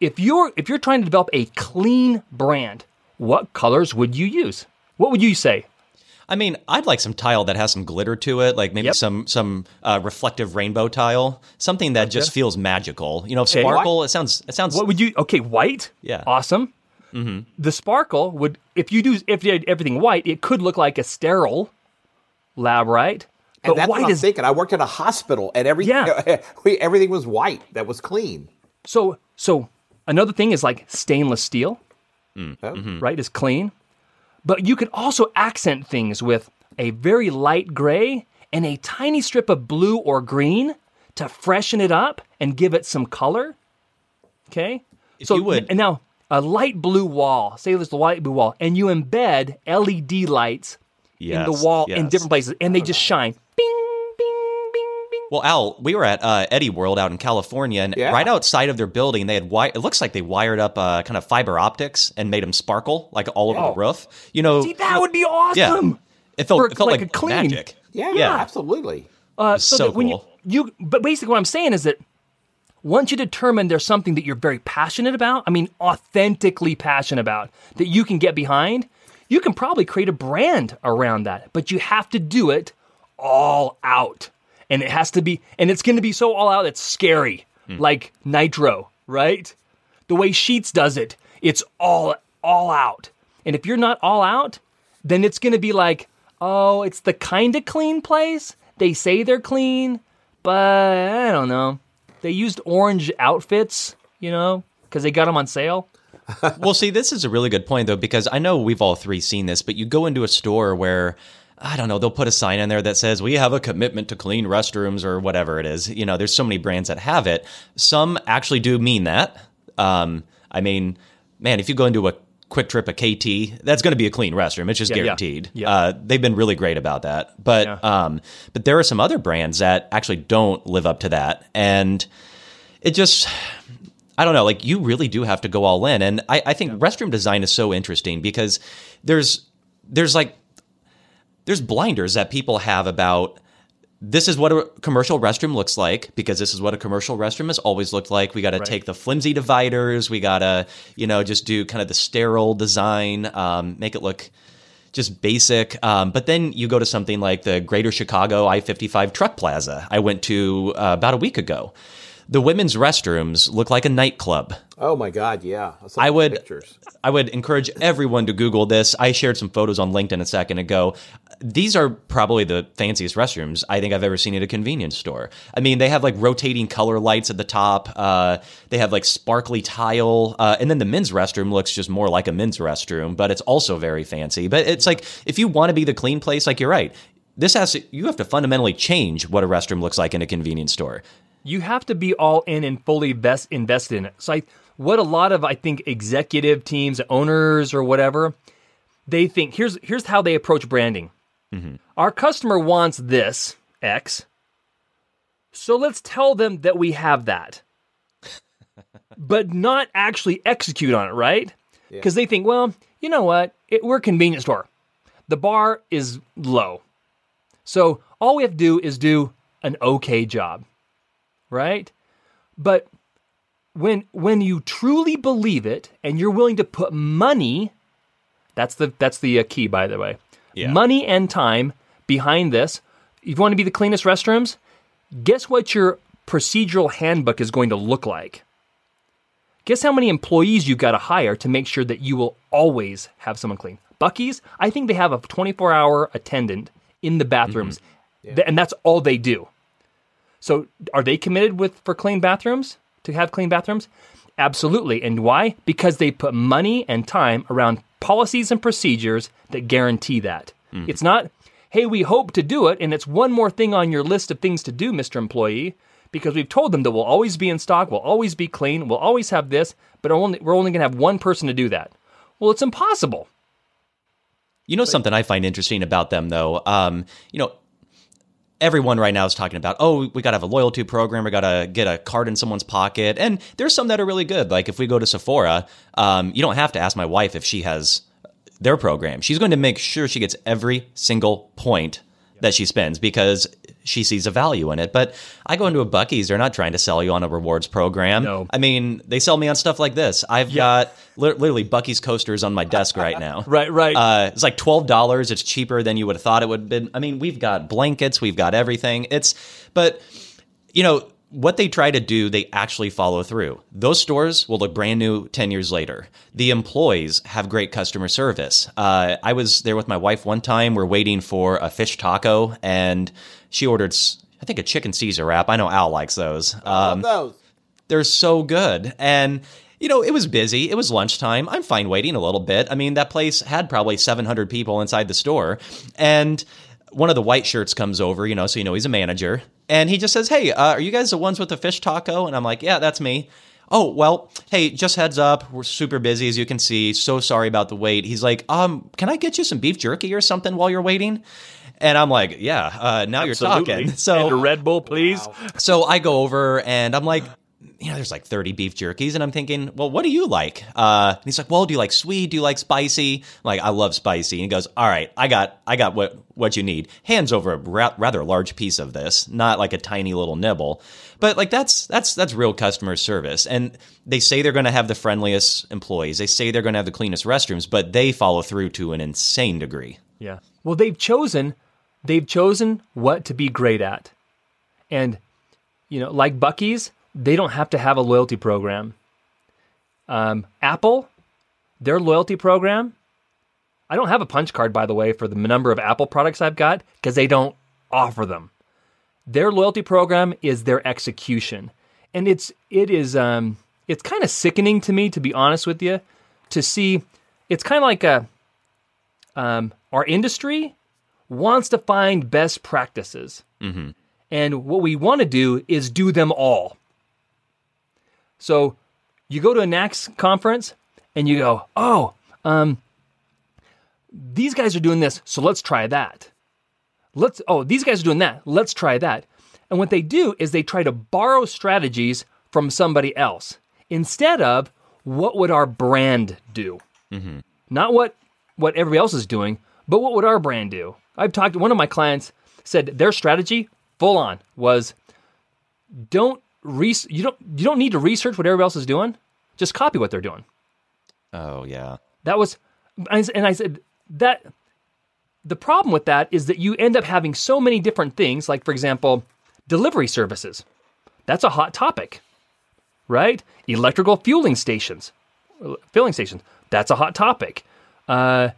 if you're if you're trying to develop a clean brand, what colors would you use? What would you say? I mean, I'd like some tile that has some glitter to it, like maybe Yep. some some uh, reflective rainbow tile, something that just feels magical. You know, Okay. sparkle. It sounds. It sounds. What would you? Okay, white. Yeah. Awesome. Mm-hmm. The sparkle would, if you do, if you did everything white, it could look like a sterile lab, right? And But that's white what I'm is thinking. I worked at a hospital, and everything Yeah. we, everything was white. That was clean. so. So another thing is like stainless steel, Huh? right? Mm-hmm. Is clean, but you could also accent things with a very light gray and a tiny strip of blue or green to freshen it up and give it some color. Okay. so you would- and now a light blue wall. Say there's the light blue wall, and you embed LED lights in the wall in different places, and they just shine. Bing, bing, bing, bing. Well, Al, we were at uh, Eddie World out in California, and Yeah. right outside of their building, they had wi- it looks like they wired up uh, kind of fiber optics and made them sparkle like all over Oh. the roof. You know, See, that would be awesome. yeah, it felt For, it felt like, like, a clean. magic. Yeah, Yeah. absolutely. Uh, was so, so that when cool. you, you, but basically, what I'm saying is that once you determine there's something that you're very passionate about, I mean, authentically passionate about, that you can get behind, you can probably create a brand around that. But you have to do it all out, and it has to be, and it's going to be so all out it's scary, hmm. like Nitro, right? The way Sheetz does it, it's all all out. And if you're not all out, then it's going to be like, oh, it's the kind of clean place. They say they're clean, but I don't know. They used orange outfits, you know, because they got them on sale. well, see, this is a really good point though, because I know we've all three seen this, but you go into a store where I don't know, they'll put a sign in there that says we have a commitment to clean restrooms or whatever it is. You know, there's so many brands that have it. Some actually do mean that. Um, I mean, man, if you go into a QuikTrip a QT, that's going to be a clean restroom. It's just Yeah, guaranteed. Yeah. Uh, they've been really great about that. But Yeah. um, but there are some other brands that actually don't live up to that, and it just I don't know, like you really do have to go all in. And I, I think restroom design is so interesting because there's there's like there's blinders that people have about this is what a commercial restroom looks like because this is what a commercial restroom has always looked like. We got to take the flimsy dividers. We got to, you know, just do kind of the sterile design, um, make it look just basic. Um, but then you go to something like the Greater Chicago I 55 Truck Plaza I went to uh, about a week ago. The women's restrooms look like a nightclub. Oh my God, yeah. I would pictures. I would encourage everyone to Google this. I shared some photos on LinkedIn a second ago. These are probably the fanciest restrooms I think I've ever seen at a convenience store. I mean, they have like rotating color lights at the top. Uh, they have like sparkly tile, uh, and then the men's restroom looks just more like a men's restroom, but it's also very fancy. But it's like if you want to be the clean place, like you're right. This has to, you have to fundamentally change what a restroom looks like in a convenience store. You have to be all in and fully vest, invested in it. So, I, what a lot of I think executive teams, owners, or whatever, they think here's here's how they approach branding. Mm-hmm. Our customer wants this X, so let's tell them that we have that, but not actually execute on it, right? Because they think, well, you know what? It, we're a convenience store. The bar is low, so all we have to do is do an okay job right? But when when you truly believe it and you're willing to put money, that's the that's the uh, key, by the way. Yeah. Money and time behind this. If you want to be the cleanest restrooms, guess what your procedural handbook is going to look like. Guess how many employees you've got to hire to make sure that you will always have someone clean. Buc-ee's, I think they have a 24 hour attendant in the bathrooms, Th- and that's all they do. So are they committed with for clean bathrooms to have clean bathrooms? Absolutely. And why? Because they put money and time around policies and procedures that guarantee that. It's not, hey, we hope to do it, and it's one more thing on your list of things to do, Mr. Employee, because we've told them that we'll always be in stock, we'll always be clean, we'll always have this, but only, we're only going to have one person to do that. Well, it's impossible. You know something I find interesting about them though. Um, you know, everyone right now is talking about, oh, we got to have a loyalty program. We got to get a card in someone's pocket. And there's some that are really good. Like if we go to Sephora, um, you don't have to ask my wife if she has their program. She's going to make sure she gets every single point that she spends because she sees a value in it. But I go into a Buc-ee's, they're not trying to sell you on a rewards program. No. I mean, they sell me on stuff like this. I've got li- literally Buc-ee's coasters on my desk right now. Right, right. Uh, it's like twelve dollars. It's cheaper than you would have thought it would have been. I mean, we've got blankets, we've got everything. It's, but you know what they try to do, they actually follow through. Those stores will look brand new ten years later. The employees have great customer service. Uh, I was there with my wife one time. We're waiting for a fish taco, and she ordered, I think, a chicken Caesar wrap. I know Al likes those. Um, those. they're so good. And you know, it was busy. It was lunchtime. I'm fine waiting a little bit. I mean, that place had probably 700 people inside the store, and one of the white shirts comes over. You know, so you know he's a manager, and he just says, "Hey, uh, are you guys the ones with the fish taco?" And I'm like, "Yeah, that's me." Oh well, hey, just heads up, we're super busy as you can see. So sorry about the wait. He's like, um, can I get you some beef jerky or something while you're waiting? And I'm like, yeah. Uh, now you're talking. So and a Red Bull, please. so I go over and I'm like, you know, there's like 30 beef jerkies, and I'm thinking, well, what do you like? Uh, and he's like, well, do you like sweet? Do you like spicy? I'm like, I love spicy. And he goes, all right, I got, I got what what you need. Hands over a ra- rather large piece of this, not like a tiny little nibble, but like that's that's that's real customer service. And they say they're going to have the friendliest employees. They say they're going to have the cleanest restrooms, but they follow through to an insane degree. Yeah. Well, they've chosen they've chosen what to be great at. And you know, like Buc-ee's, they don't have to have a loyalty program. Um, Apple, their loyalty program, I don't have a punch card by the way for the number of Apple products I've got because they don't offer them. Their loyalty program is their execution. And it's it is um it's kind of sickening to me to be honest with you to see it's kind of like a um, our industry wants to find best practices. And what we want to do is do them all. So you go to a NACS conference and you go, oh, um, these guys are doing this, so let's try that. Let's, oh, these guys are doing that, let's try that. And what they do is they try to borrow strategies from somebody else instead of what would our brand do? Not what what everybody else is doing, but what would our brand do? I've talked one of my clients said their strategy full on was don't re- you don't you don't need to research what everybody else is doing. Just copy what they're doing. Oh yeah. That was and and I said that the problem with that is that you end up having so many different things like for example, delivery services. That's a hot topic. Right? Electrical fueling stations. Filling stations. That's a hot topic. Uh,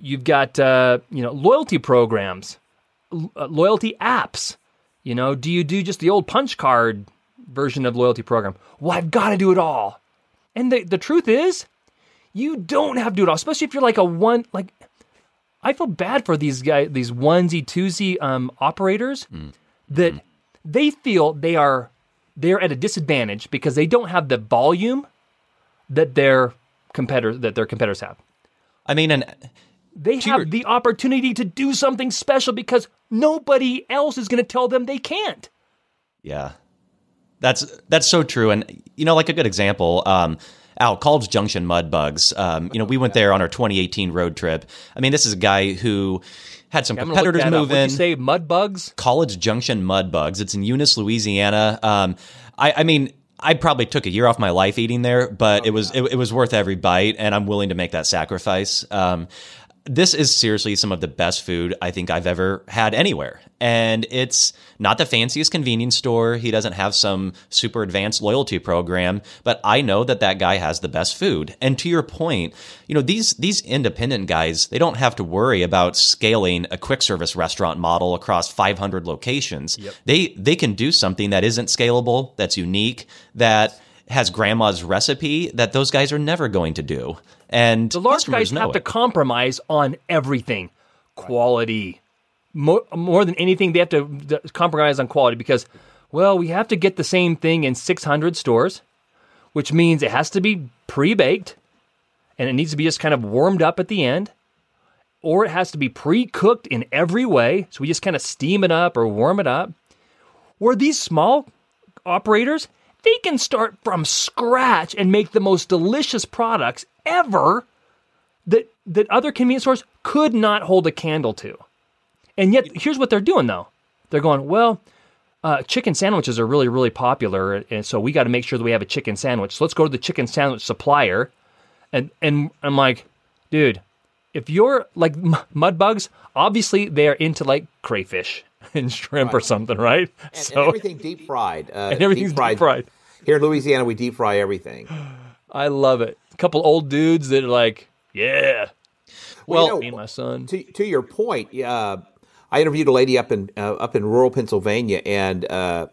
you've got uh, you know loyalty programs, l- uh, loyalty apps. You know, do you do just the old punch card version of loyalty program? Well, I've got to do it all. And the the truth is, you don't have to do it all, especially if you're like a one like. I feel bad for these guys, these onesie twosie um, operators, that they feel they are they're at a disadvantage because they don't have the volume that their competitors that their competitors have. I mean, and They have your- the opportunity to do something special because nobody else is going to tell them they can't. Yeah. That's that's so true. And you know, like a good example, um, Al College Junction Mud Bugs. Um, you know, we went there on our 2018 road trip. I mean, this is a guy who had some I'm competitors move in. you say mud bugs? College Junction Mud Bugs. It's in Eunice, Louisiana. Um, I, I mean, I probably took a year off my life eating there, but it was it, it was worth every bite, and I'm willing to make that sacrifice. Um, this is seriously some of the best food I think I've ever had anywhere. And it's not the fanciest convenience store. He doesn't have some super advanced loyalty program, but I know that that guy has the best food. And to your point, you know, these these independent guys, they don't have to worry about scaling a quick service restaurant model across 500 locations. They they can do something that isn't scalable, that's unique, that has grandma's recipe that those guys are never going to do. And The large guys have it. to compromise on everything, quality. More, more than anything, they have to compromise on quality because, well, we have to get the same thing in 600 stores, which means it has to be pre baked and it needs to be just kind of warmed up at the end. or it has to be pre-cooked in every way. So we just kind of steam it up or warm it up. Where these small operators, they can start from scratch and make the most delicious products ever that that other convenience stores could not hold a candle to. And yet, here's what they're doing though. They're going, well, uh, chicken sandwiches are really, really popular, and so we got to make sure that we have a chicken sandwich. So let's go to the chicken sandwich supplier, and and I'm like, dude, if you're like mud bugs, obviously they're into like crayfish and shrimp or something, right? And, so and everything deep fried. Uh, and everything's deep fried. deep fried. Here in Louisiana, we deep fry everything. I love it. A couple old dudes that are like, yeah. Well, well you know, my son. To, to your point, uh, I interviewed a lady up in uh, up in rural Pennsylvania, and uh,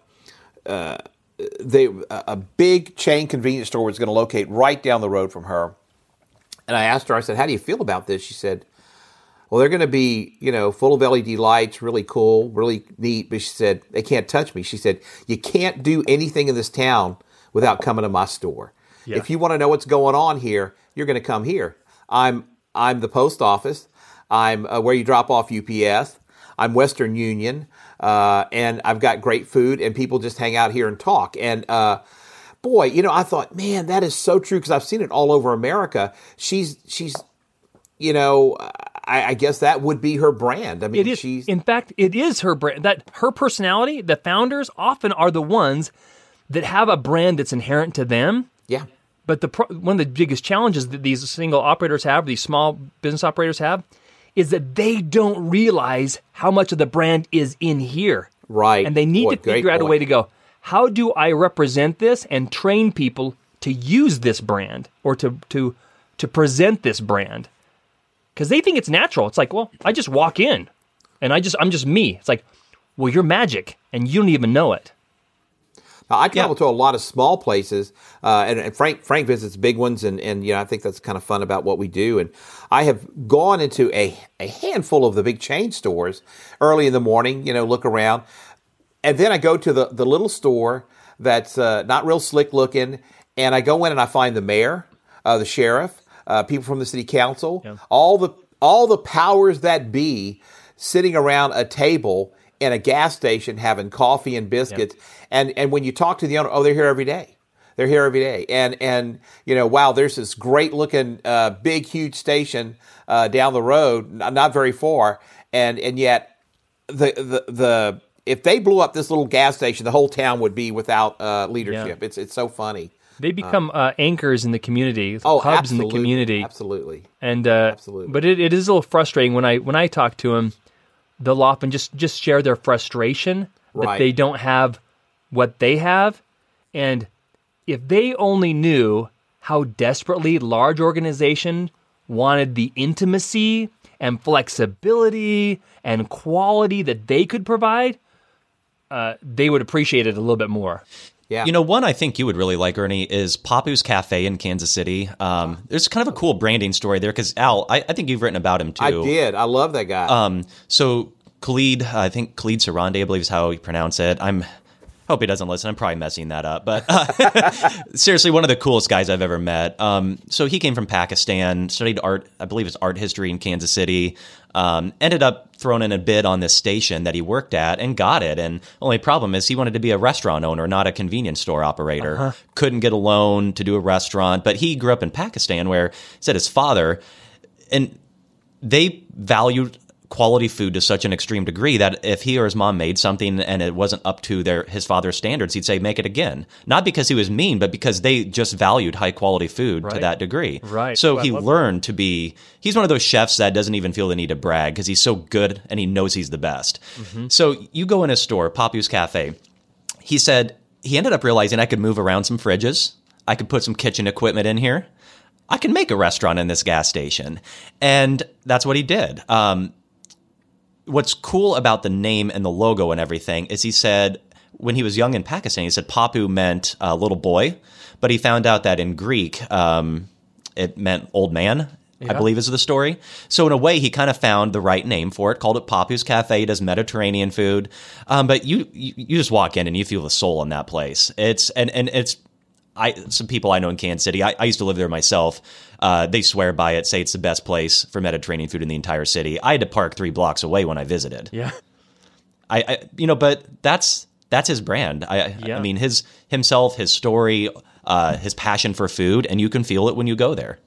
uh, they a big chain convenience store was going to locate right down the road from her. And I asked her, I said, "How do you feel about this?" She said, "Well, they're going to be, you know, full of LED lights, really cool, really neat." But she said they can't touch me. She said, "You can't do anything in this town without coming to my store. Yeah. If you want to know what's going on here, you're going to come here. I'm I'm the post office. I'm uh, where you drop off UPS. I'm Western Union, uh, and I've got great food, and people just hang out here and talk. And uh, boy, you know, I thought, man, that is so true because I've seen it all over America. She's she's, you know, I, I, guess that would be her brand. I mean, it is. She's, in fact, it is her brand. That her personality. The founders often are the ones that have a brand that's inherent to them. Yeah. But the one of the biggest challenges that these single operators have, these small business operators have, is that they don't realize how much of the brand is in here. Right. And they need Boy, to figure out a way to go, how do I represent this and train people to use this brand or to to to present this brand? Because they think it's natural. It's like, well, I just walk in and I just I'm just me. It's like, well, you're magic and you don't even know it. Now, I travel yeah. to a lot of small places, uh, and, and, Frank Frank visits big ones, and and you know I think that's kind of fun about what we do. And I have gone into a a handful of the big chain stores early in the morning, you know, look around, and then I go to the the little store that's uh, not real slick looking, and I go in and I find the mayor, uh, the sheriff, uh, people from the city council, yeah. all the all the powers that be sitting around a table in a gas station having coffee and biscuits. Yep. And and when you talk to the owner, oh, they're here every day. They're here every day. And and you know, wow, there's this great looking, uh, big, huge station uh, down the road, not very far, and and yet the the the if they blew up this little gas station, the whole town would be without uh, leadership. Yeah. It's it's so funny. They become uh, anchors in the community, oh, hubs in the community. Absolutely, and uh, absolutely. But it, it is a little frustrating when I when I talk to them they'll often just just share their frustration right. that they don't have what they have and if they only knew how desperately large organization wanted the intimacy and flexibility and quality that they could provide uh, they would appreciate it a little bit more yeah. You know, one I think you would really like, Ernie, is Papu's Cafe in Kansas City. Um, there's kind of a cool branding story there because Al, I, I, think you've written about him too. I did. I love that guy. Um, so Khalid, I think Khalid Sarande, I believe is how you pronounce it. I'm hope he doesn't listen. I'm probably messing that up, but uh, seriously, one of the coolest guys I've ever met. Um, so he came from Pakistan, studied art, I believe it's art history in Kansas City. Um, ended up throwing in a bid on this station that he worked at and got it. And only problem is he wanted to be a restaurant owner, not a convenience store operator. Uh-huh. Couldn't get a loan to do a restaurant, but he grew up in Pakistan where said his father and they valued quality food to such an extreme degree that if he or his mom made something and it wasn't up to their his father's standards, he'd say make it again. Not because he was mean, but because they just valued high quality food right. to that degree. Right. So he learned that. to be. He's one of those chefs that doesn't even feel the need to brag because he's so good and he knows he's the best. Mm-hmm. So you go in a store, Papu's Cafe. He said he ended up realizing I could move around some fridges. I could put some kitchen equipment in here. I can make a restaurant in this gas station. And that's what he did. Um, what's cool about the name and the logo and everything is he said when he was young in Pakistan, he said Papu meant uh, little boy, but he found out that in Greek um, it meant old man. Yeah. I believe is the story. So in a way, he kind of found the right name for it. Called it Papu's Cafe. He does Mediterranean food, um, but you, you you just walk in and you feel the soul in that place. It's and and it's I some people I know in Kansas City. I, I used to live there myself. Uh, they swear by it, say it's the best place for Mediterranean food in the entire city. I had to park three blocks away when I visited. Yeah. I, I you know, but that's that's his brand. I Yeah. I mean his himself, his story, uh, his passion for food, and you can feel it when you go there.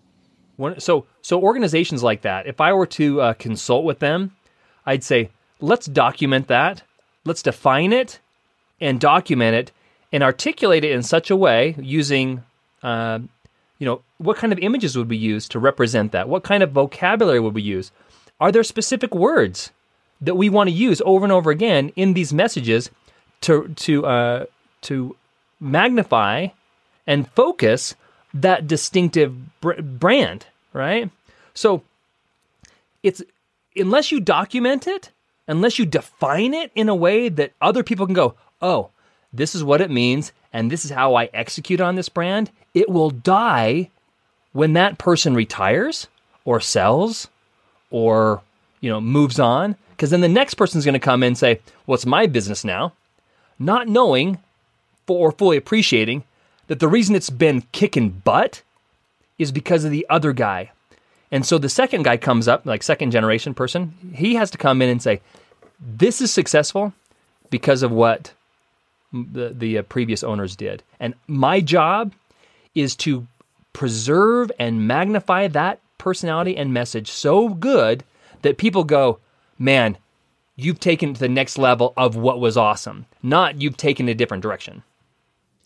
One, so so organizations like that, if I were to uh, consult with them, I'd say let's document that, let's define it, and document it, and articulate it in such a way using, uh, you know, what kind of images would we use to represent that? What kind of vocabulary would we use? Are there specific words that we want to use over and over again in these messages to to uh, to magnify and focus that distinctive br- brand, right? So it's unless you document it, unless you define it in a way that other people can go, "Oh, this is what it means and this is how I execute on this brand," it will die when that person retires or sells or, you know, moves on because then the next person's going to come in and say, "Well, my business now." Not knowing or fully appreciating that the reason it's been kicking butt is because of the other guy. And so the second guy comes up, like second generation person, he has to come in and say, "This is successful because of what the the uh, previous owners did." And my job is to preserve and magnify that personality and message so good that people go, "Man, you've taken it to the next level of what was awesome." Not you've taken a different direction.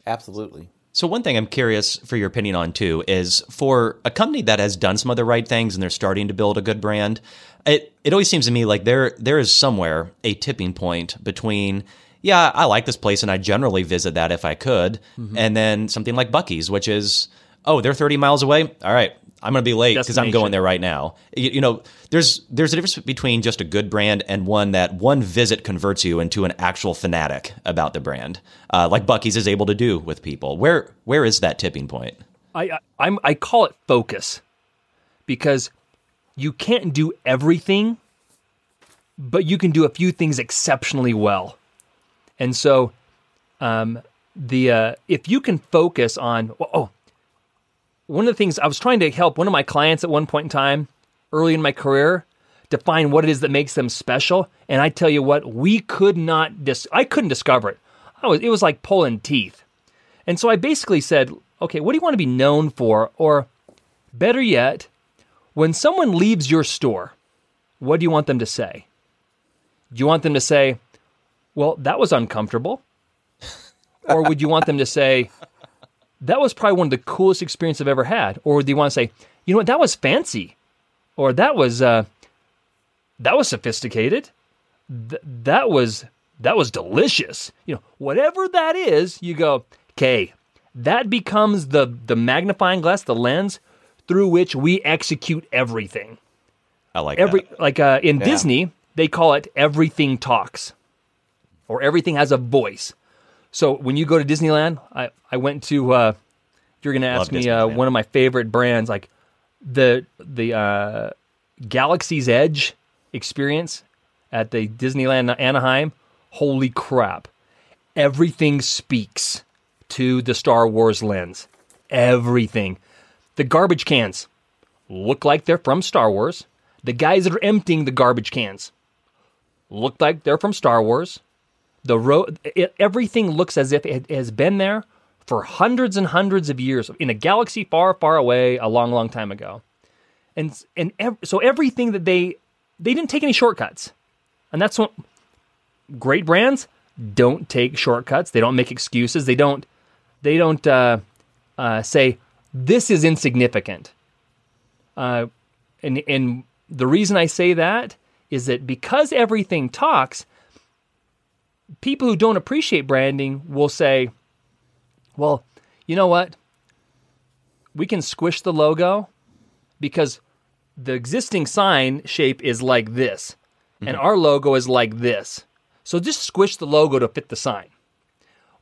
Absolutely. So one thing I'm curious for your opinion on too is for a company that has done some of the right things and they're starting to build a good brand, it it always seems to me like there there is somewhere a tipping point between yeah, I like this place and I generally visit that if I could, and then something like Buc-ee's, which is oh they're 30 miles away. All right, I'm going to be late because I'm going there right now. You, you know, there's there's a difference between just a good brand and one that one visit converts you into an actual fanatic about the brand, uh, like Buc-ee's is able to do with people. Where where is that tipping point? I, I I'm I call it focus because you can't do everything, but you can do a few things exceptionally well. And so, um, the uh, if you can focus on oh, one of the things I was trying to help one of my clients at one point in time early in my career define what it is that makes them special, and I tell you what, we could not dis- I couldn't discover it. I was it was like pulling teeth. And so I basically said, okay, what do you want to be known for? Or better yet, when someone leaves your store, what do you want them to say? Do you want them to say, well, that was uncomfortable? or would you want them to say, that was probably one of the coolest experiences I've ever had? Or do you want to say, you know what, that was fancy? Or that was, uh, that was sophisticated? Th- that was that was delicious. You know, whatever that is, you go, okay, that becomes the the magnifying glass, the lens through which we execute everything. I like Every that. like uh, in Disney, they call it everything talks, or everything has a voice. So when you go to Disneyland, I I went to. Uh, you're going to ask Love me uh, one of my favorite brands, like the the uh, Galaxy's Edge experience at the Disneyland Anaheim. Holy crap! Everything speaks to the Star Wars lens. Everything. The garbage cans look like they're from Star Wars. The guys that are emptying the garbage cans look like they're from Star Wars. The road, everything looks as if it has been there for hundreds and hundreds of years in a galaxy far, far away, a long, long time ago. And and ev- so everything that they they didn't take any shortcuts, and that's what great brands don't take shortcuts. They don't make excuses. They don't they don't uh, uh, say this is insignificant. Uh, and and the reason I say that is that because everything talks, people who don't appreciate branding will say, "Well, you know what? We can squish the logo because the existing sign shape is like this, and our logo is like this. So just squish the logo to fit the sign."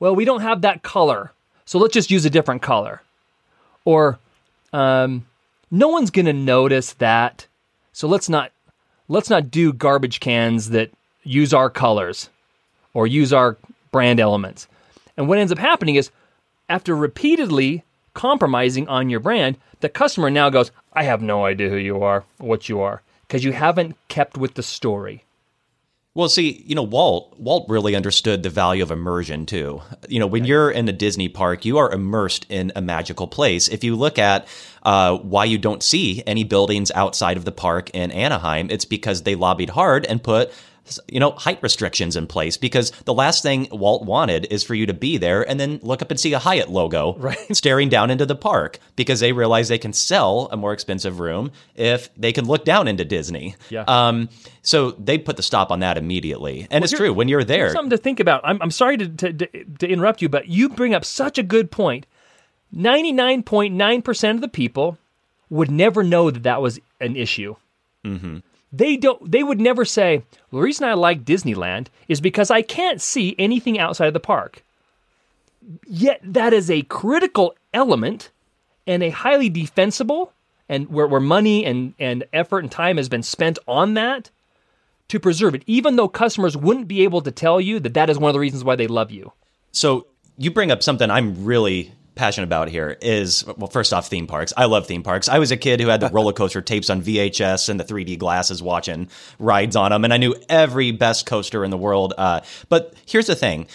Well, we don't have that color, so let's just use a different color. Or um, no one's going to notice that, so let's not let's not do garbage cans that use our colors or use our brand elements. And what ends up happening is after repeatedly compromising on your brand, the customer now goes, I have no idea who you are, what you are, because you haven't kept with the story. Well, see, you know, Walt Walt really understood the value of immersion too. You know, when you're in a Disney park, you are immersed in a magical place. If you look at uh, why you don't see any buildings outside of the park in Anaheim, it's because they lobbied hard and put you know, height restrictions in place because the last thing Walt wanted is for you to be there and then look up and see a Hyatt logo Right. staring down into the park because they realize they can sell a more expensive room if they can look down into Disney. Yeah. Um, so they put the stop on that immediately. And it's true when you're there. Something to think about. I'm, I'm sorry to, to, to, to interrupt you, but you bring up such a good point. 99.9% of the people would never know that that was an issue. They don't. They would never say, "The reason I like Disneyland is because I can't see anything outside of the park." Yet that is a critical element and a highly defensible, and where, where money and, and effort and time has been spent on that to preserve it, even though customers wouldn't be able to tell you that that is one of the reasons why they love you. So you bring up something I'm really passionate about here is well first off theme parks. I love theme parks. I was a kid who had the roller coaster tapes on vhs and the 3d glasses watching rides on them and i knew every best coaster in the world uh, but here's the thing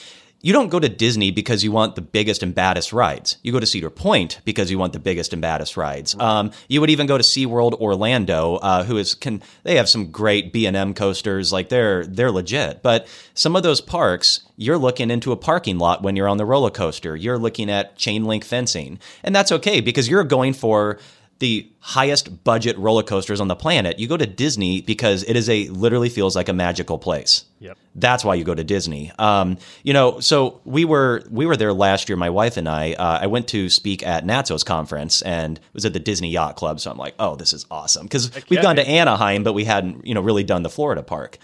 you don't go to Disney because you want the biggest and baddest rides. You go to Cedar Point because you want the biggest and baddest rides. Um, you would even go to SeaWorld Orlando, uh, who is can they have some great B and M coasters, like they're they're legit. But some of those parks, you're looking into a parking lot when you're on the roller coaster. You're looking at chain link fencing, and that's okay because you're going for the highest budget roller coasters on the planet. You go to Disney because it is a literally feels like a magical place. Yep. That's why you go to Disney. Um, you know, so we were we were there last year. My wife and I. Uh, I went to speak at NATSO's conference and it was at the Disney Yacht Club. So I'm like, oh, this is awesome because we've gone to Anaheim, but we hadn't you know really done the Florida park,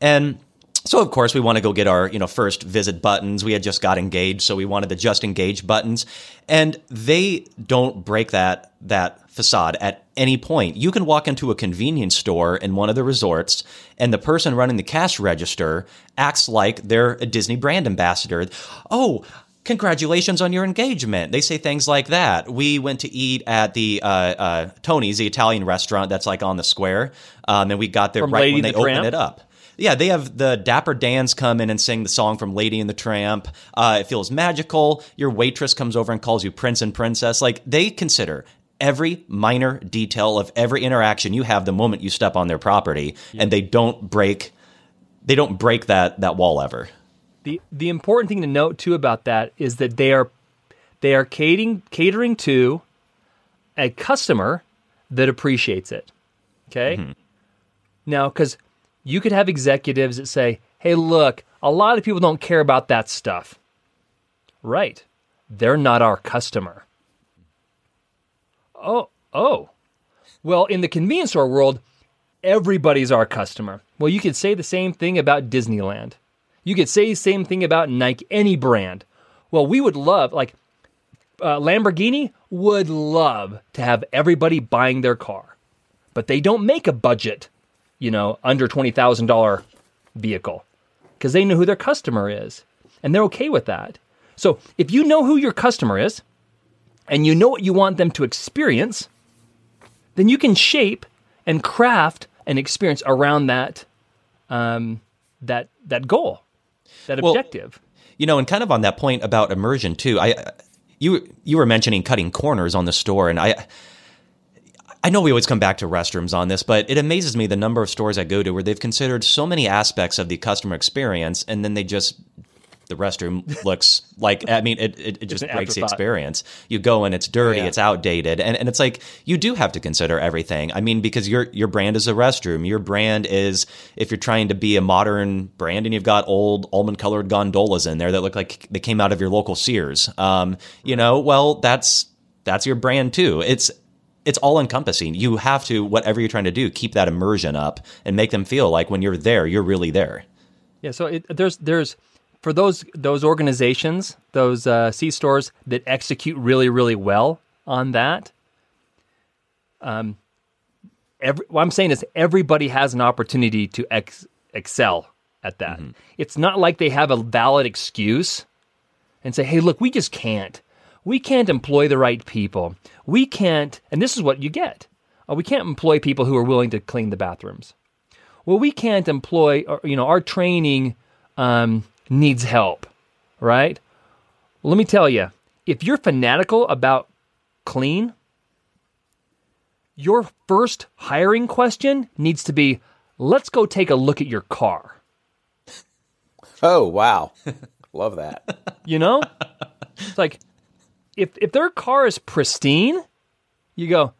and. So of course we want to go get our you know first visit buttons. We had just got engaged, so we wanted the just engaged buttons, and they don't break that that facade at any point. You can walk into a convenience store in one of the resorts, and the person running the cash register acts like they're a Disney brand ambassador. Oh. Congratulations on your engagement. They say things like that. We went to eat at the uh, uh, Tony's, the Italian restaurant that's like on the square, um, and we got there From right Lady when the they opened it up. Yeah, they have the Dapper Dans come in and sing the song from Lady and the Tramp. Uh, it feels magical. Your waitress comes over and calls you Prince and Princess. Like they consider every minor detail of every interaction you have the moment you step on their property, and they don't break. They don't break that that wall ever. The the important thing to note too about that is that they are they are catering catering to a customer that appreciates it. Okay? Now cuz you could have executives that say, "Hey, look, a lot of people don't care about that stuff." Right. They're not our customer. Oh, oh. Well, in the convenience store world, everybody's our customer. Well, you could say the same thing about Disneyland. You could say the same thing about Nike, any brand. Well, we would love, like, uh, Lamborghini would love to have everybody buying their car, but they don't make a budget, you know, under $20,000 vehicle because they know who their customer is and they're okay with that. So if you know who your customer is and you know what you want them to experience, then you can shape and craft an experience around that um, that that goal, that Well, objective. You know, and kind of on that point about immersion too. I you you were mentioning cutting corners on the store, and I I know we always come back to restrooms on this, but it amazes me the number of stores I go to where they've considered so many aspects of the customer experience, and then they just the restroom looks like I mean it it, it just breaks the experience. You go and it's dirty, Yeah. it's outdated, and, and it's like you do have to consider everything. I mean, because your your brand is a restroom. Your brand is if you're trying to be a modern brand and you've got old almond colored gondolas in there that look like they came out of your local Sears. Um, you know, well that's that's your brand too. It's it's all encompassing. You have to whatever you're trying to do, keep that immersion up and make them feel like when you're there, you're really there. Yeah, so it, there's there's for those those organizations, those uh, C stores that execute really really well on that. Um, every what I'm saying is everybody has an opportunity to ex- excel at that. It's not like they have a valid excuse and say, "Hey, look, we just can't. We can't employ the right people. We can't, and this is what you get. Uh, we can't employ people who are willing to clean the bathrooms. Well, we can't employ, or, you know, our training um, needs help, right? Let me tell you, if you're fanatical about clean, your first hiring question needs to be let's go take a look at your car. Oh, wow. Love that. You know? it's like if if their car is pristine, you go,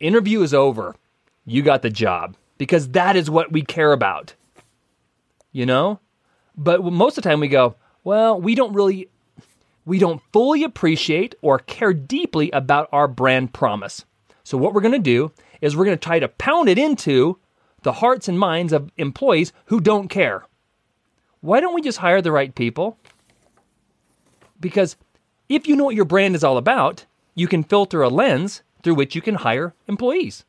interview is over. You got the job because that is what we care about. You know? But most of the time we go, well, we don't really we don't fully appreciate or care deeply about our brand promise. So what we're going to do is we're going to try to pound it into the hearts and minds of employees who don't care. Why don't we just hire the right people? Because if you know what your brand is all about, you can filter a lens through which you can hire employees.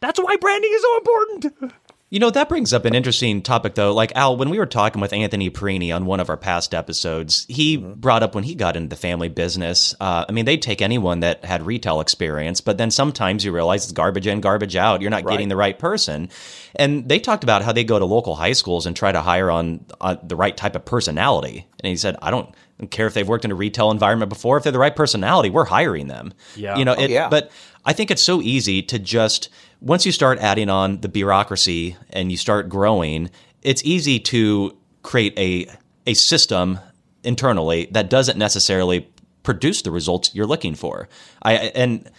That's why branding is so important. You know, that brings up an interesting topic, though. Like, Al, when we were talking with Anthony Perini on one of our past episodes, he mm-hmm. brought up when he got into the family business. Uh, I mean, they'd take anyone that had retail experience, but then sometimes you realize it's garbage in, garbage out. You're not right. getting the right person. And they talked about how they go to local high schools and try to hire on, on the right type of personality. And he said, I don't care if they've worked in a retail environment before. If they're the right personality, we're hiring them. Yeah. You know, oh, it, yeah. but I think it's so easy to just once you start adding on the bureaucracy and you start growing, it's easy to create a a system internally that doesn't necessarily produce the results you're looking for. I and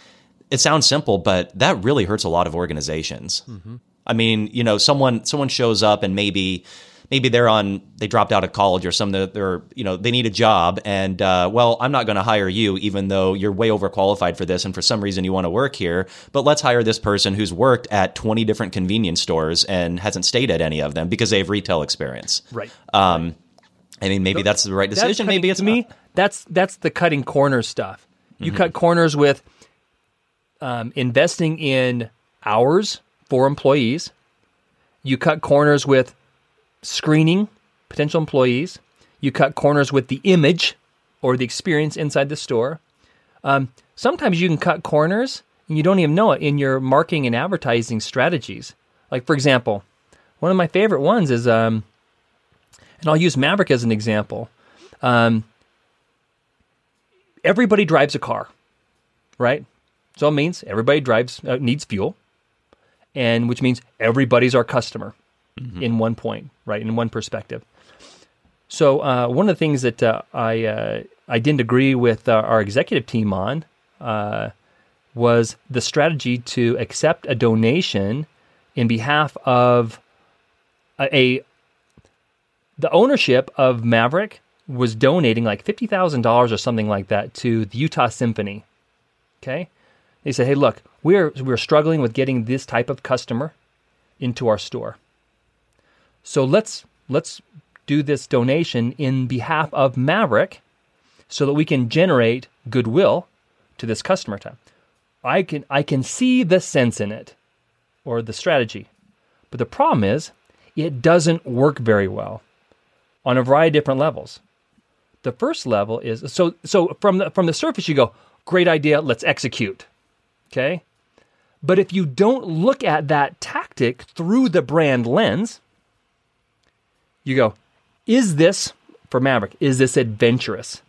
it sounds simple, but that really hurts a lot of organizations. Mm-hmm. I mean, you know, someone someone shows up and maybe maybe they're on they dropped out of college or something they're you know they need a job and uh, well i'm not going to hire you even though you're way overqualified for this and for some reason you want to work here but let's hire this person who's worked at 20 different convenience stores and hasn't stayed at any of them because they have retail experience. Right. Um, i mean maybe that's the right decision. Cutting, maybe it's me that's that's the cutting corners stuff. You mm-hmm. cut corners with um, investing in hours for employees. You cut corners with screening potential employees. You cut corners with the image or the experience inside the store. Um, sometimes you can cut corners and you don't even know it in your marketing and advertising strategies. Like, for example, one of my favorite ones is, um, and I'll use Maverik as an example. Um, everybody drives a car, right? So it means everybody drives uh, needs fuel, and which means everybody's our customer mm-hmm. in one point, right? In one perspective. So uh, one of the things that uh, I uh, I didn't agree with uh, our executive team on uh, was the strategy to accept a donation in behalf of a, a the ownership of Maverik was donating like fifty thousand dollars or something like that to the Utah Symphony. Okay, they said, "Hey, look, we're we're struggling with getting this type of customer into our store. So let's let's do this donation in behalf of Maverik so that we can generate goodwill to this customer time. I can I can see the sense in it or the strategy. But the problem is it doesn't work very well on a variety of different levels. The first level is so so from the from the surface you go, great idea, let's execute. Okay? But if you don't look at that tactic through the brand lens, you go, is this for Maverik? Is this adventurous?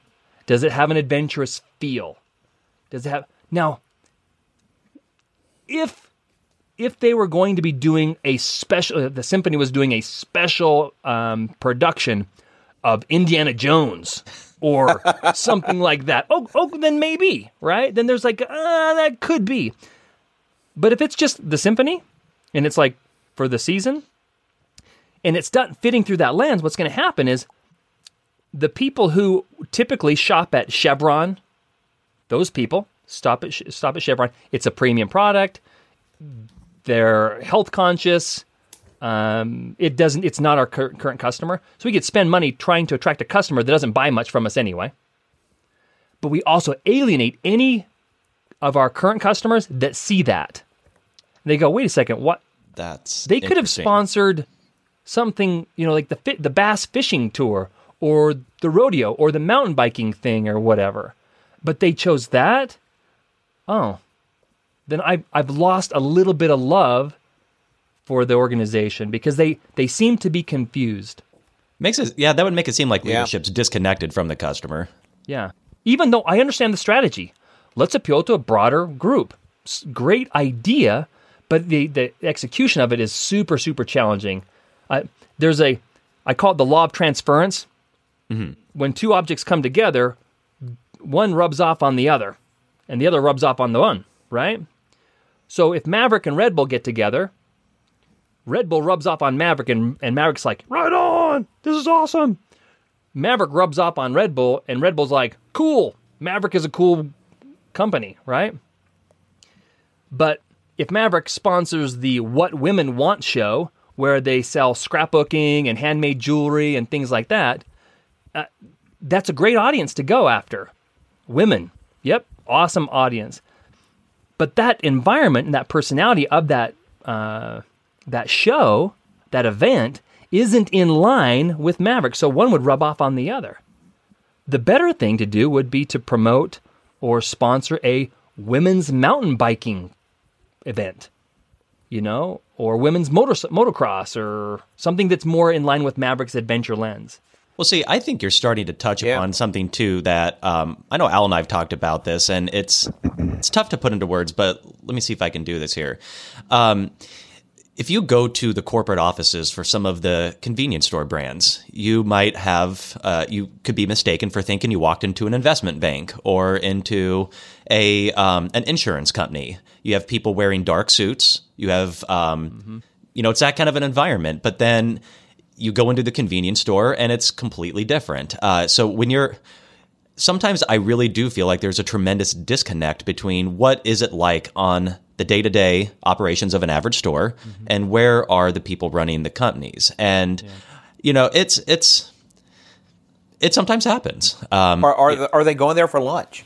Does it have an adventurous feel? Does it have now? If if they were going to be doing a special, the symphony was doing a special um, production of Indiana Jones or something like that. Oh, oh, then maybe, right? Then there's like, uh, that could be. But if it's just the symphony and it's like for the season, and it's done fitting through that lens, what's going to happen is the people who typically shop at Chevron, those people stop at stop at Chevron. It's a premium product. They're health conscious. Um, it doesn't. It's not our cur- current customer, so we could spend money trying to attract a customer that doesn't buy much from us anyway. But we also alienate any of our current customers that see that. They go, wait a second, what? That's they could have sponsored something, you know, like the the bass fishing tour or the rodeo or the mountain biking thing or whatever. but they chose that. Oh, then I I've lost a little bit of love for the organization because they they seem to be confused. Makes it yeah, that would make it seem like Yeah. leadership's disconnected from the customer. Yeah. Even though I understand the strategy, let's appeal to a broader group. Great idea, but the, the execution of it is super, super challenging. Uh, there's a, I call it the law of transference. When two objects come together, one rubs off on the other, and the other rubs off on the one, right? So if Maverik and Red Bull get together, Red Bull rubs off on Maverik, and, and Maverik's like, right on, this is awesome. Maverik rubs off on Red Bull, and Red Bull's like, cool. Maverik is a cool company, right? But if Maverik sponsors the What Women Want show, where they sell scrapbooking and handmade jewelry and things like that, uh, that's a great audience to go after. Women. Yep, awesome audience. But that environment and that personality of that uh, that show, that event, isn't in line with Maverik. So one would rub off on the other. The better thing to do would be to promote or sponsor a women's mountain biking event, you know, or women's motor, motocross or something that's more in line with Maverik's adventure lens. Well, see, I think you're starting to touch Yeah. upon something too that um, I know Al and I've talked about this, and it's it's tough to put into words, but let me see if I can do this here. Um, if you go to the corporate offices for some of the convenience store brands, you might have uh, you could be mistaken for thinking you walked into an investment bank or into a um, an insurance company. You have people wearing dark suits. You have um, you know it's that kind of an environment. But then you go into the convenience store and it's completely different. Uh, so when you're sometimes I really do feel like there's a tremendous disconnect between what is it like on the day-to-day operations of an average store and where are the people running the companies. And you know, it's it's it sometimes happens. Um, Are are, the, are they going there for lunch?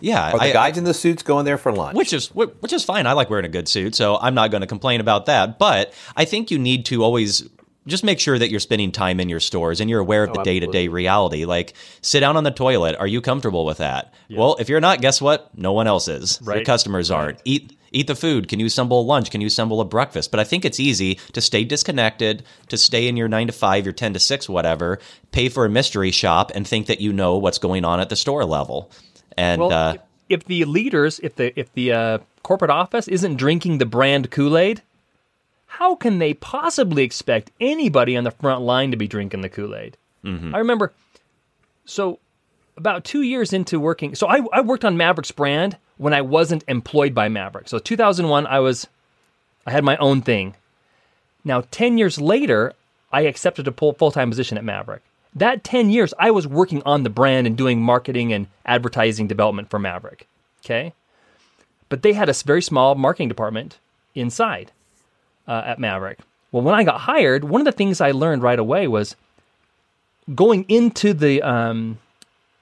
Yeah, Are the I- guys in the suits going there for lunch? which is which is fine. I like wearing a good suit, so I'm not going to complain about that. But I think you need to always just make sure that you're spending time in your stores and you're aware of oh, the day to day reality. Like, sit down on the toilet. Are you comfortable with that? Well, if you're not, guess what? No one else is. Your Right. customers aren't. Eat. Eat the food. Can you assemble a lunch? Can you assemble a breakfast? But I think it's easy to stay disconnected, to stay in your nine to five, your 10 to six, whatever, pay for a mystery shop and think that you know what's going on at the store level. And, Well, uh, if the leaders, if the if the uh, corporate office isn't drinking the brand Kool Aid, how can they possibly expect anybody on the front line to be drinking the Kool Aid? I remember, so about two years into working, so I, I worked on Maverik's brand when I wasn't employed by Maverik. So 2001, I was, I had my own thing. Now, 10 years later, I accepted a full time position at Maverik. That 10 years, I was working on the brand and doing marketing and advertising development for Maverik. Okay. But they had a very small marketing department inside uh, at Maverik. Well, when I got hired, one of the things I learned right away was going into the um,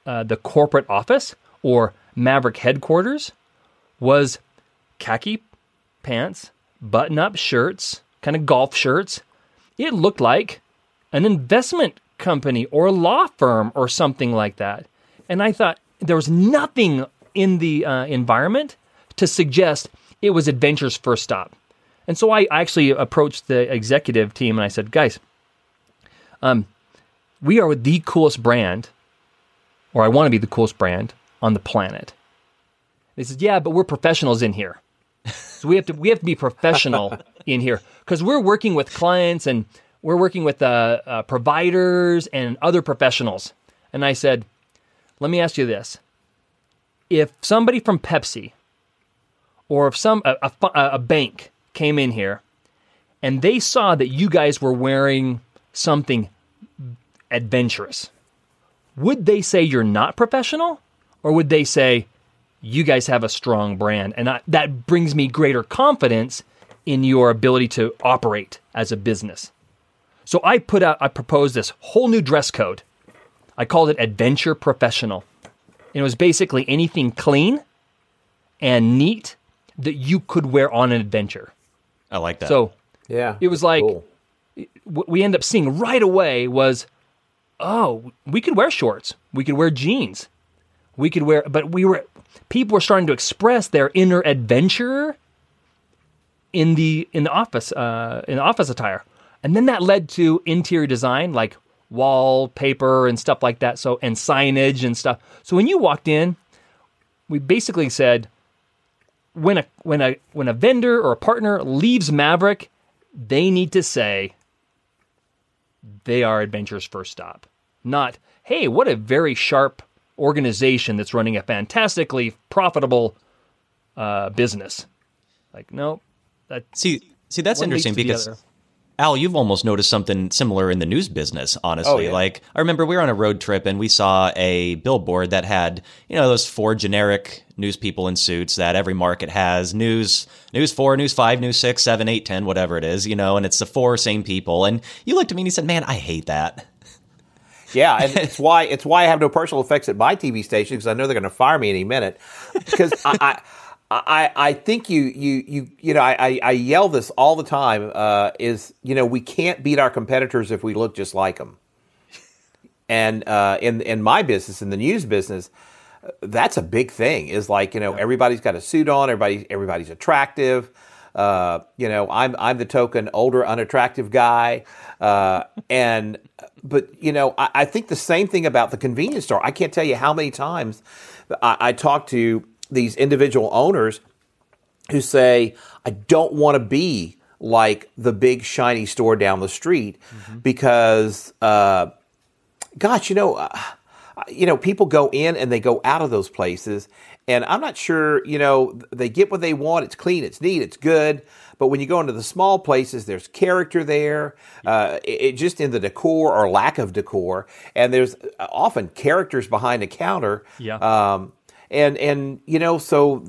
uh, the corporate office or Maverik headquarters was khaki pants, button up shirts, kind of golf shirts. It looked like an investment company or a law firm or something like that. And I thought there was nothing in the uh, environment to suggest it was Adventure's first stop. And so I I actually approached the executive team and I said, guys, um, we are the coolest brand, or I want to be the coolest brand on the planet. They said, yeah, but we're professionals in here. So we have to we have to be professional in here because we're working with clients and we're working with uh, uh, providers and other professionals. And I said, let me ask you this: If somebody from Pepsi or if some a, a, a bank came in here and they saw that you guys were wearing something adventurous, would they say you're not professional, or would they say you guys have a strong brand, and I, that brings me greater confidence in your ability to operate as a business. So I put out, I proposed this whole new dress code. I called it Adventure Professional. And it was basically anything clean and neat that you could wear on an adventure. I like that. So yeah, it was like cool. what we end up seeing right away was, oh, we could wear shorts, we could wear jeans, We could wear, but we were people were starting to express their inner adventurer in the in the office uh, in the office attire, and then that led to interior design like wallpaper and stuff like that. So and signage and stuff. So when you walked in, we basically said when a when a when a vendor or a partner leaves Maverik, they need to say they are Adventure's first stop. Not, hey, what a very sharp organization that's running a fantastically profitable uh, business. Like, no, that See, see, that's interesting because. Al, you've almost noticed something similar in the news business, honestly. Oh, yeah. Like, I remember we were on a road trip and we saw a billboard that had, you know, those four generic news people in suits that every market has news, news four, news five, news six, seven, eight, ten, whatever it is, you know, and it's the four same people. And you looked at me and you said, man, I hate that. Yeah, and it's why it's why I have no personal effects at my TV station because I know they're going to fire me any minute. Because I, I, I, I think you, you, you, you know, I, I- I yell this all the time. Uh, is you know we can't beat our competitors if we look just like them. And uh, in in my business, in the news business, uh, that's a big thing. Is like you know everybody's got a suit on, everybody everybody's attractive. Uh, you know, I'm I'm the token older unattractive guy, uh, and but you know I, I think the same thing about the convenience store. I can't tell you how many times I, I talk to these individual owners who say, I don't want to be like the big shiny store down the street because, uh, gosh, you know, uh, you know, people go in and they go out of those places, and I'm not sure, you know, they get what they want. It's clean, it's neat, it's good. But when you go into the small places, there's character there, uh, it, it- just in the decor or lack of decor, and there's often characters behind the counter. Yeah. Um, and and you know, so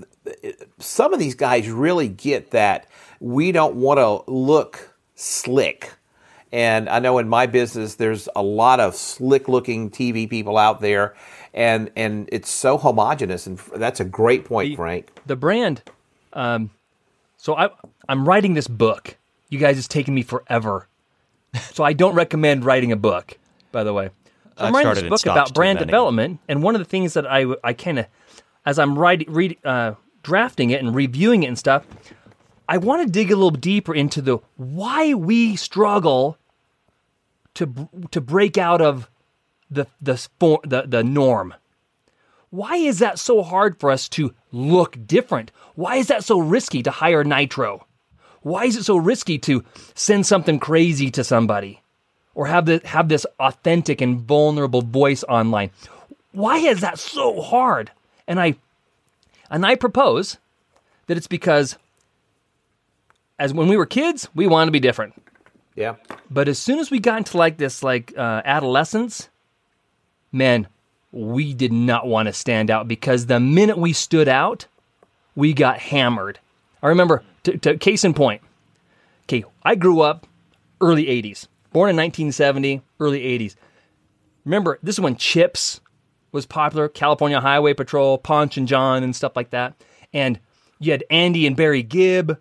some of these guys really get that we don't want to look slick. And I know in my business, there's a lot of slick looking TV people out there, and and it's so homogenous. And that's a great point, Frank. the brand. Um, so I I'm writing this book. You guys, it's taken me forever. So I don't recommend writing a book. By the way, so I I'm writing started this book about brand development, and one of the things that I I kind of as I'm writing read uh, drafting it and reviewing it and stuff, I want to dig a little deeper into the why we struggle to to break out of the the the, the norm. Why is that so hard for us to look different? Why is that so risky to hire Nitro? Why is it so risky to send something crazy to somebody or have this, have this authentic and vulnerable voice online? Why is that so hard? And I and I propose that it's because as when we were kids, we wanted to be different. Yeah. But as soon as we got into like this like uh, adolescence, man, we did not want to stand out because the minute we stood out, we got hammered. I remember, to, to case in point, okay, I grew up early 80s, born in 1970, early 80s. Remember, this is when Chips was popular, California Highway Patrol, Ponch and John, and stuff like that. And you had Andy and Barry Gibb,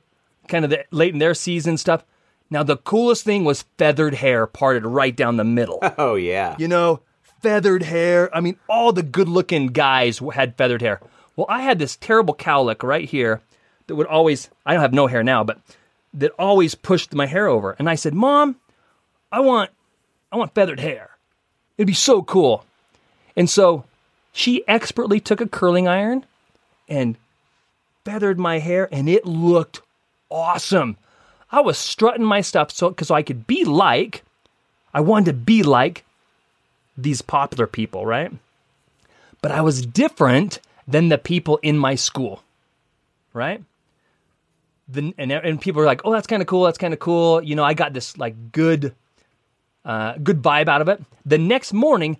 kind of the, late in their season stuff. Now, the coolest thing was feathered hair parted right down the middle. Oh yeah. you know, feathered hair. I mean, all the good looking guys had feathered hair. Well, I had this terrible cowlick right here that would always, I don't have no hair now, but that always pushed my hair over. And I said, Mom, I want, I want feathered hair. It'd be so cool. And so she expertly took a curling iron and feathered my hair, and it looked awesome. I was strutting my stuff so because I could be like, I wanted to be like these popular people, right? But I was different than the people in my school, right? The, and, and people were like, "Oh, that's kind of cool. That's kind of cool." You know, I got this like good, uh, good vibe out of it. The next morning,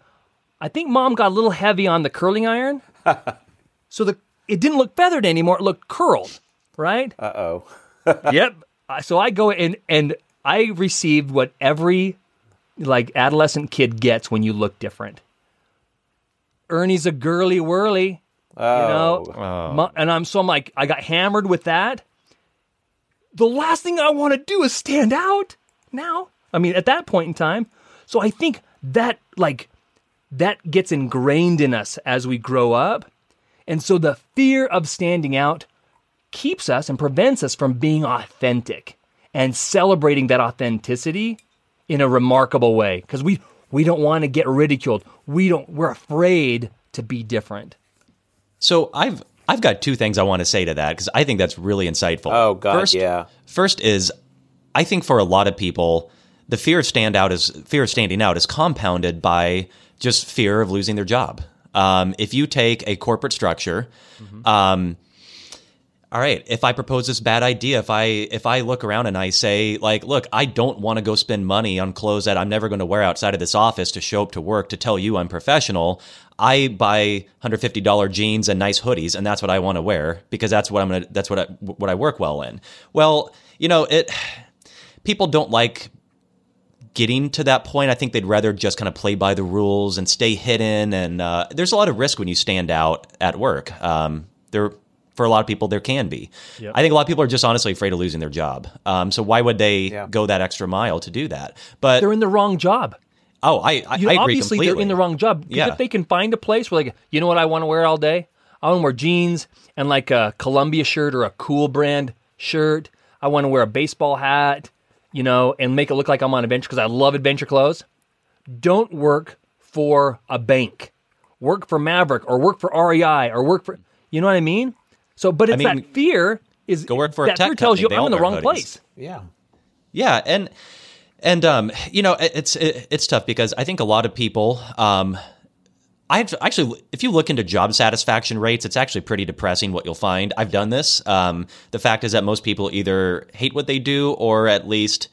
I think mom got a little heavy on the curling iron, so the it didn't look feathered anymore. It looked curled, right? Uh oh. yep. So I go in and I received what every like adolescent kid gets when you look different. Ernie's a girly whirly, you know, Mo- and I'm so I'm like I got hammered with that. The last thing I want to do is stand out now. I mean, at that point in time, so I think that like that gets ingrained in us as we grow up. And so the fear of standing out keeps us and prevents us from being authentic and celebrating that authenticity in a remarkable way because we we don't want to get ridiculed. We don't we're afraid to be different. So I've I've got two things I want to say to that because I think that's really insightful. Oh, God, first, yeah. First is I think for a lot of people, the fear of stand out is fear of standing out is compounded by just fear of losing their job. Um, if you take a corporate structure, um, all right, if I propose this bad idea, if I if I look around and I say like, look, I don't want to go spend money on clothes that I'm never going to wear outside of this office to show up to work to tell you I'm professional. I buy $150 jeans and nice hoodies and that's what I want to wear because that's what I'm going to that's what I what I work well in. Well, you know, it people don't like getting to that point. I think they'd rather just kind of play by the rules and stay hidden. And uh, there's a lot of risk when you stand out at work. Um, there, for a lot of people, there can be. Yep. I think a lot of people are just honestly afraid of losing their job. Um, so why would they Yeah. go that extra mile to do that? But They're in the wrong job. oh, I, I, You know, I agree obviously completely. they're in the wrong job. Yeah. if they can find a place where like, you know what I want to wear all day? I want to wear jeans and like a Columbia shirt or a cool brand shirt. I want to wear a baseball hat, you know, and make it look like I'm on adventure because I love adventure clothes. Don't work for a bank. Work for Maverik or work for REI or work for you know what I mean? So but it's mean, that fear is go work for a that tech fear tells company. you They I'm in the wrong hoodies. place. Yeah. Yeah, and and um, you know, it's it, it's tough because I think a lot of people um. I actually, if you look into job satisfaction rates, it's actually pretty depressing what you'll find. I've done this. Um, the fact is that most people either hate what they do or at least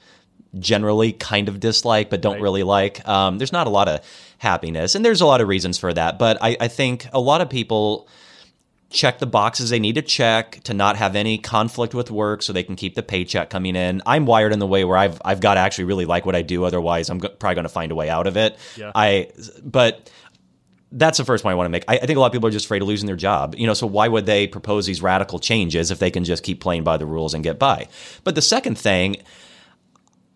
generally kind of dislike, but don't Right. really like. Um, there's not a lot of happiness, and there's a lot of reasons for that. But I, I think a lot of people check the boxes they need to check to not have any conflict with work so they can keep the paycheck coming in. I'm wired in the way where I've I've got to actually really like what I do otherwise I'm go- probably going to find a way out of it. Yeah. I but that's the first point I want to make. I, I think a lot of people are just afraid of losing their job. You know, so why would they propose these radical changes if they can just keep playing by the rules and get by? But the second thing,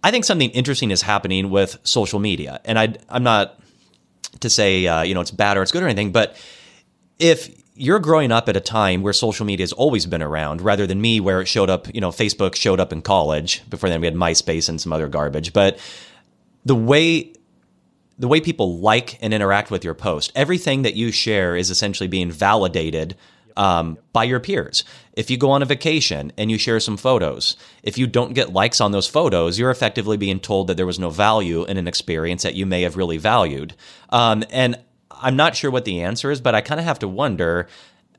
I think something interesting is happening with social media, and I I'm not to say uh, you know it's bad or it's good or anything, but if you're growing up at a time where social media has always been around, rather than me, where it showed up, you know, Facebook showed up in college. Before then, we had MySpace and some other garbage. But the way the way people like and interact with your post, everything that you share is essentially being validated um, by your peers. If you go on a vacation and you share some photos, if you don't get likes on those photos, you're effectively being told that there was no value in an experience that you may have really valued. Um, and I'm not sure what the answer is, but I kind of have to wonder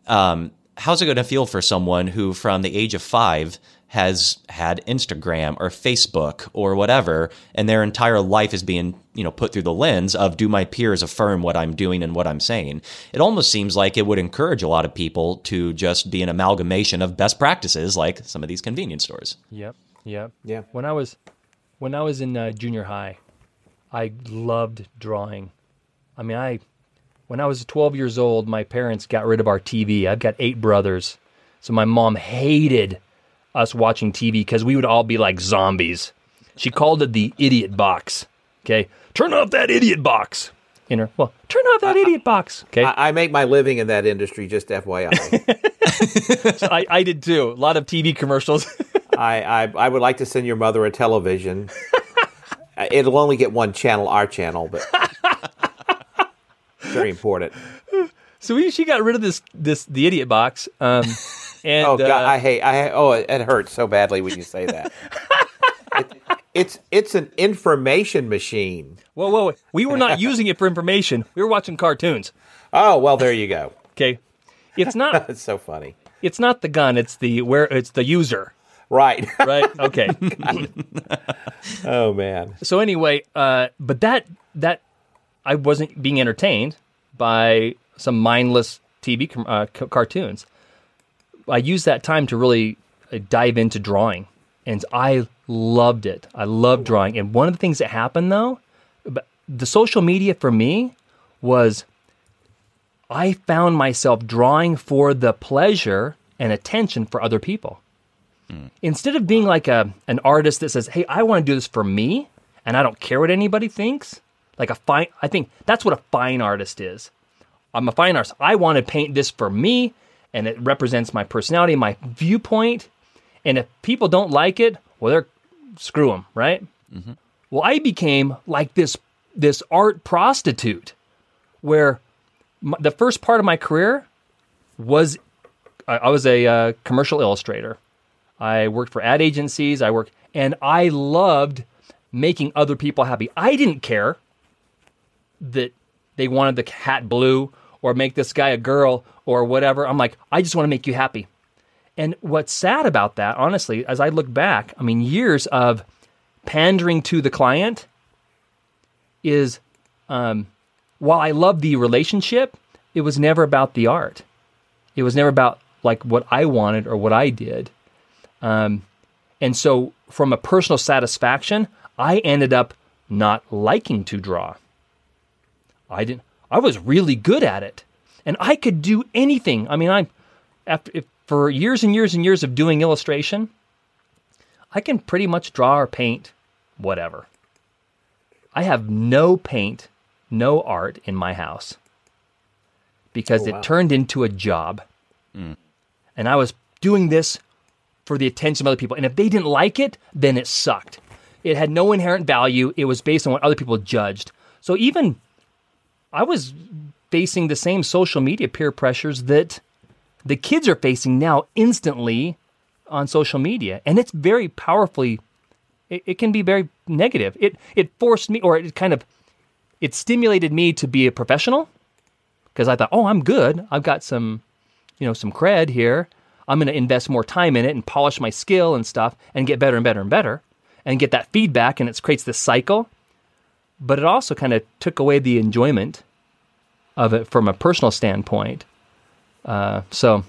um, how's it going to feel for someone who, from the age of five, has had Instagram or Facebook or whatever, and their entire life is being, you know, put through the lens of do my peers affirm what I'm doing and what I'm saying? It almost seems like it would encourage a lot of people to just be an amalgamation of best practices, like some of these convenience stores. Yep. Yep. Yeah. When I was when I was in uh, junior high, I loved drawing. I mean, I when I was 12 years old, my parents got rid of our TV. I've got eight brothers, so my mom hated us watching TV because we would all be like zombies. She called it the idiot box. Okay, turn off that idiot box. In her, well, turn off that idiot box. Okay, I, I make my living in that industry, just FYI. I, I did too. A lot of TV commercials. I, I, I would like to send your mother a television. It'll only get one channel, our channel, but very important. so we, she got rid of this this the idiot box. Um, and Oh God, uh, I hate. I oh, it, hurts so badly when you say that. It- it's it's an information machine. Whoa, whoa, whoa. We were not using it for information. We were watching cartoons. Oh well, there you go. Okay. It's not It's so funny. it's not the gun, it's the where it's the user. Right. Right? Okay. oh man. so anyway, uh but that that I wasn't being entertained by some mindless TV com- uh, c- cartoons. I used that time to really uh, dive into drawing, and I loved it. I loved drawing. And one of the things that happened though, the social media for me was I found myself drawing for the pleasure and attention for other people. Instead of being like a an artist that says, "Hey, I want to do this for me, and I don't care what anybody thinks." like a fine. I think that's what a fine artist is. I'm a fine artist. I want to paint this for me, and it represents my personality, my viewpoint. And if people don't like it, well, they're screw them, right? Well, I became like this this art prostitute, where my, the first part of my career was I, I was a uh, commercial illustrator. I worked for ad agencies. I worked, and I loved making other people happy. I didn't care that they wanted the hat blue or make this guy a girl or whatever. I'm like, I just want to make you happy. And what's sad about that, honestly, as I look back, I mean, years of pandering to the client is um, while I love the relationship, it was never about the art. It was never about like what I wanted or what I did. Um, and so, from a personal satisfaction, I ended up not liking to draw. I didn't. I was really good at it, and I could do anything. I mean, I after if, for years and years and years of doing illustration, I can pretty much draw or paint whatever. I have no paint, no art in my house because Oh, wow. it turned into a job. Mm. And I was doing this for the attention of other people. And if they didn't like it, then it sucked. It had no inherent value. It was based on what other people judged. So even I was facing the same social media peer pressures that the kids are facing now instantly on social media. And it's very powerfully it, it can be very negative. It it forced me or it kind of it stimulated me to be a professional because I thought, "Oh, I'm good. I've got some you know, some cred here. I'm going to invest more time in it and polish my skill and stuff and get better and better and better and get that feedback and it creates this cycle. But it also kind of took away the enjoyment of it from a personal standpoint. Uh, so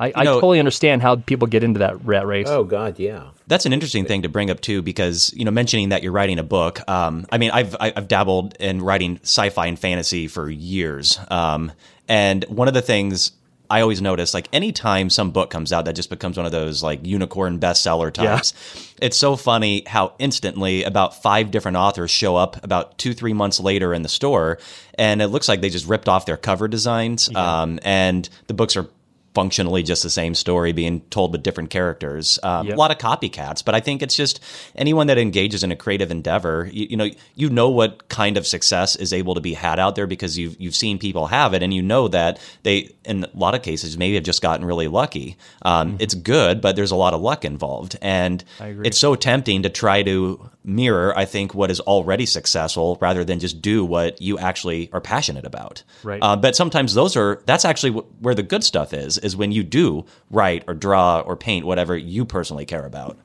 I, I know- totally understand how people get into that rat race. Oh God, yeah. That's an interesting thing to bring up too, because you know, mentioning that you're writing a book. Um, I mean, I've I- I've dabbled in writing sci-fi and fantasy for years, um, and one of the things I always notice, like anytime some book comes out that just becomes one of those like unicorn bestseller Yeah. types, it's so funny how instantly about five different authors show up about two three months later in the store, and it looks like they just ripped off their cover designs, um, and the books are functionally just the same story being told with different characters. Um, Yep. A lot of copycats, but I think it's just anyone that engages in a creative endeavor. You, you know, you know what kind of success is able to be had out there because you've you've seen people have it, and you know that they, in a lot of cases, maybe have just gotten really lucky. Um, It's good, but there's a lot of luck involved, and it's so tempting to try to mirror. I think what is already successful rather than just do what you actually are passionate about. Right. Uh, but sometimes those are that's actually wh- where the good stuff is is when you do write or draw or paint whatever you personally care about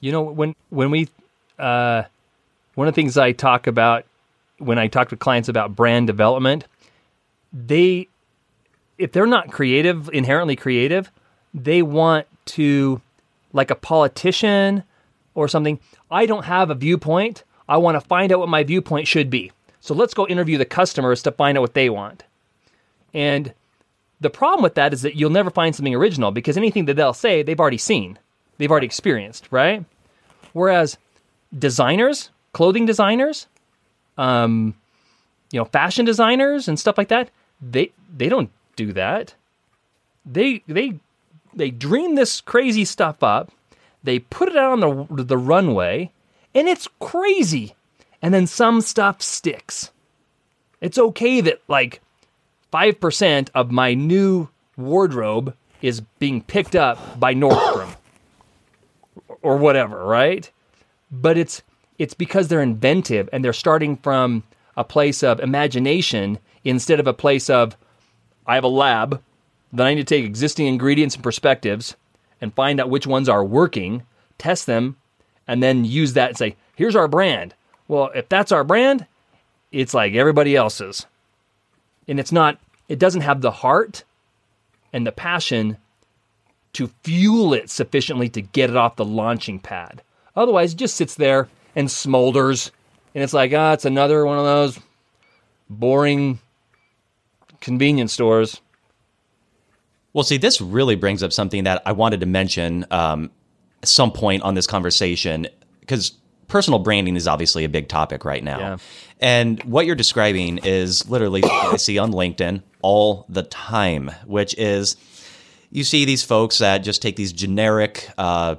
You know, when when we uh, one of the things I talk about when I talk to clients about brand development, they if they're not creative, inherently creative, they want to like a politician or something. I don't have a viewpoint. I want to find out what my viewpoint should be. So let's go interview the customers to find out what they want. And the problem with that is that you'll never find something original because anything that they'll say, they've already seen, they've already experienced, right? Whereas designers, clothing designers, um, you know, fashion designers and stuff like that, they they don't do that. They they they dream this crazy stuff up. They put it out on the the runway, and it's crazy. And then some stuff sticks. It's okay that like 5% of my new wardrobe is being picked up by Nordstrom or whatever, right? But it's it's because they're inventive and they're starting from a place of imagination instead of a place of I have a lab that I need to take existing ingredients and perspectives and find out which ones are working, test them, and then use that and say, here's our brand. Well, if that's our brand, it's like everybody else's. And it's not, it doesn't have the heart and the passion to fuel it sufficiently to get it off the launching pad. Otherwise, it just sits there and smolders. And it's like, ah, it's another one of those boring convenience stores. well see this really brings up something that i wanted to mention um, at some point on this conversation because personal branding is obviously a big topic right now. Yeah. And what you're describing is literally what I see on LinkedIn all the time, which is you see these folks that just take these generic uh,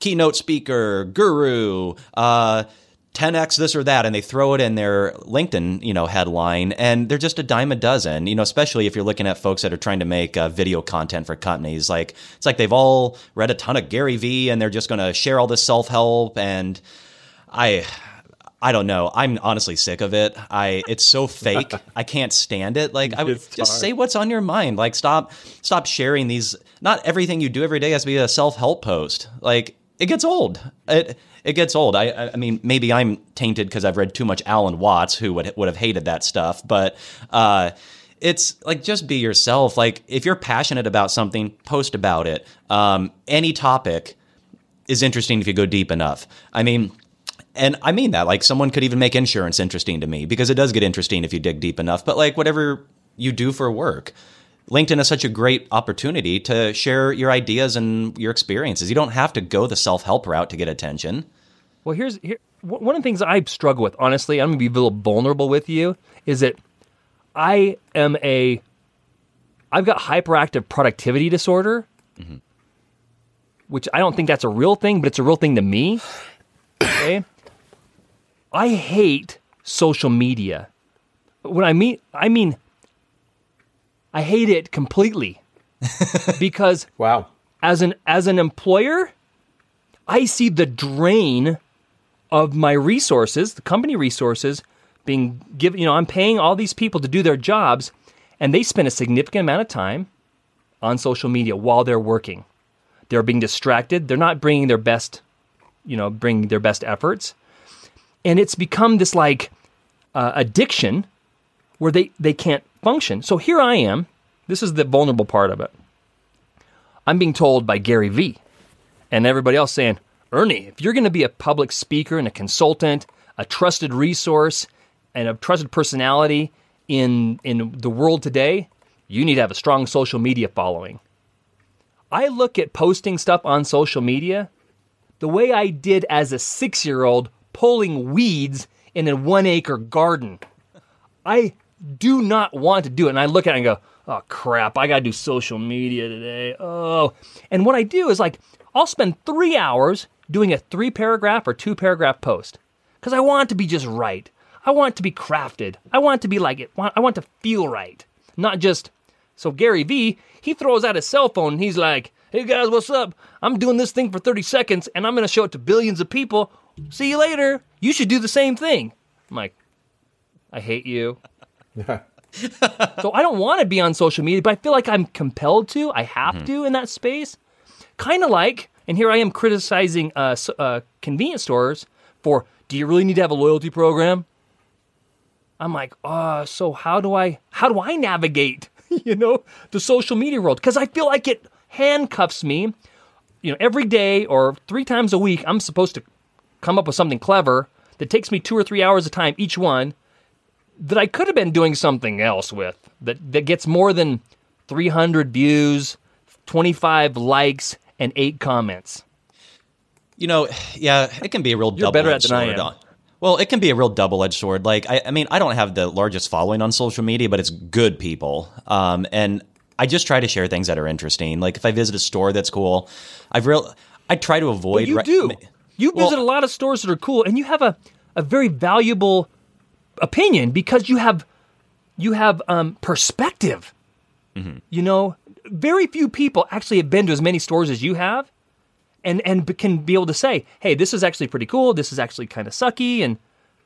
keynote speaker, guru, uh, 10x this or that and they throw it in their linkedin you know headline and they're just a dime a dozen you know especially if you're looking at folks that are trying to make uh, video content for companies like it's like they've all read a ton of gary vee and they're just going to share all this self-help and i I don't know. I'm honestly sick of it. I it's so fake. I can't stand it. Like I would just hard. say what's on your mind. Like stop stop sharing these not everything you do every day has to be a self-help post. Like it gets old. It it gets old. I I- I mean maybe I'm tainted because I've read too much Alan Watts who would would have hated that stuff, but uh it's like just be yourself. Like if you're passionate about something, post about it. Um, any topic is interesting if you go deep enough. I mean, and I mean that. Like someone could even make insurance interesting to me because it does get interesting if you dig deep enough. But like whatever you do for work, LinkedIn is such a great opportunity to share your ideas and your experiences. You don't have to go the self help route to get attention. Well, here's here one one of the things I struggle with. Honestly, I'm gonna be a little vulnerable with you. Is that I am a I've got hyperactive productivity disorder, mm-hmm. which I don't think that's a real thing, but it's a real thing to me. Okay, I hate social media. When I mean, I mean, I hate it completely because Wow. as an as an employer, I see the drain of my resources, the company resources, being given. You know, I'm paying all these people to do their jobs, and they spend a significant amount of time on social media while they're working. They're being distracted. They're not bringing their best, you know, bringing their best efforts, and it's become this like uh, addiction where they they can't function. So here I am. This is the vulnerable part of it. I'm being told by Gary Vee and everybody else saying, Ernie, if you're going to be a public speaker and a consultant, a trusted resource, and a trusted personality in in the world today, you need to have a strong social media following. I look at posting stuff on social media the way I did as a six year old pulling weeds in a one acre garden. I do not want to do it. And I look at it and go, oh crap, I got to do social media today. Oh. And what I do is like, I'll spend three hours doing a three paragraph or two paragraph post because I want it to be just right. I want it to be crafted. I want it to be like it. I want it to feel right, not just. So Gary Vee, he throws out his cell phone and he's like, "Hey guys, what's up? I'm doing this thing for 30 seconds and I'm going to show it to billions of people. See you later. You should do the same thing." I'm like, "I hate you." so I don't want to be on social media, but I feel like I'm compelled to. I have to in that space. Kind of like, and here I am criticizing uh, uh, convenience stores for, do you really need to have a loyalty program? I'm like, uh, so how do I how do I navigate, you know, the social media world? Because I feel like it handcuffs me. You know, every day or three times a week, I'm supposed to come up with something clever that takes me two or three hours of time each one that I could have been doing something else with that, that gets more than 300 views, 25 likes, and eight comments. You know, yeah, it can be a real You're double better at edged it than I sword. am. on- Well, it can be a real double edged sword. Like, I, I mean, I don't have the largest following on social media, but it's good people. Um, and I just try to share things that are interesting. Like, if I visit a store that's cool, I've real, I try to avoid. you re- do. You Well- visit a lot of stores that are cool, and you have a, a very valuable opinion because you have you have um, perspective. Mm-hmm. You know, very few people actually have been to as many stores as you have, and and can be able to say, "Hey, this is actually pretty cool. This is actually kind of sucky," and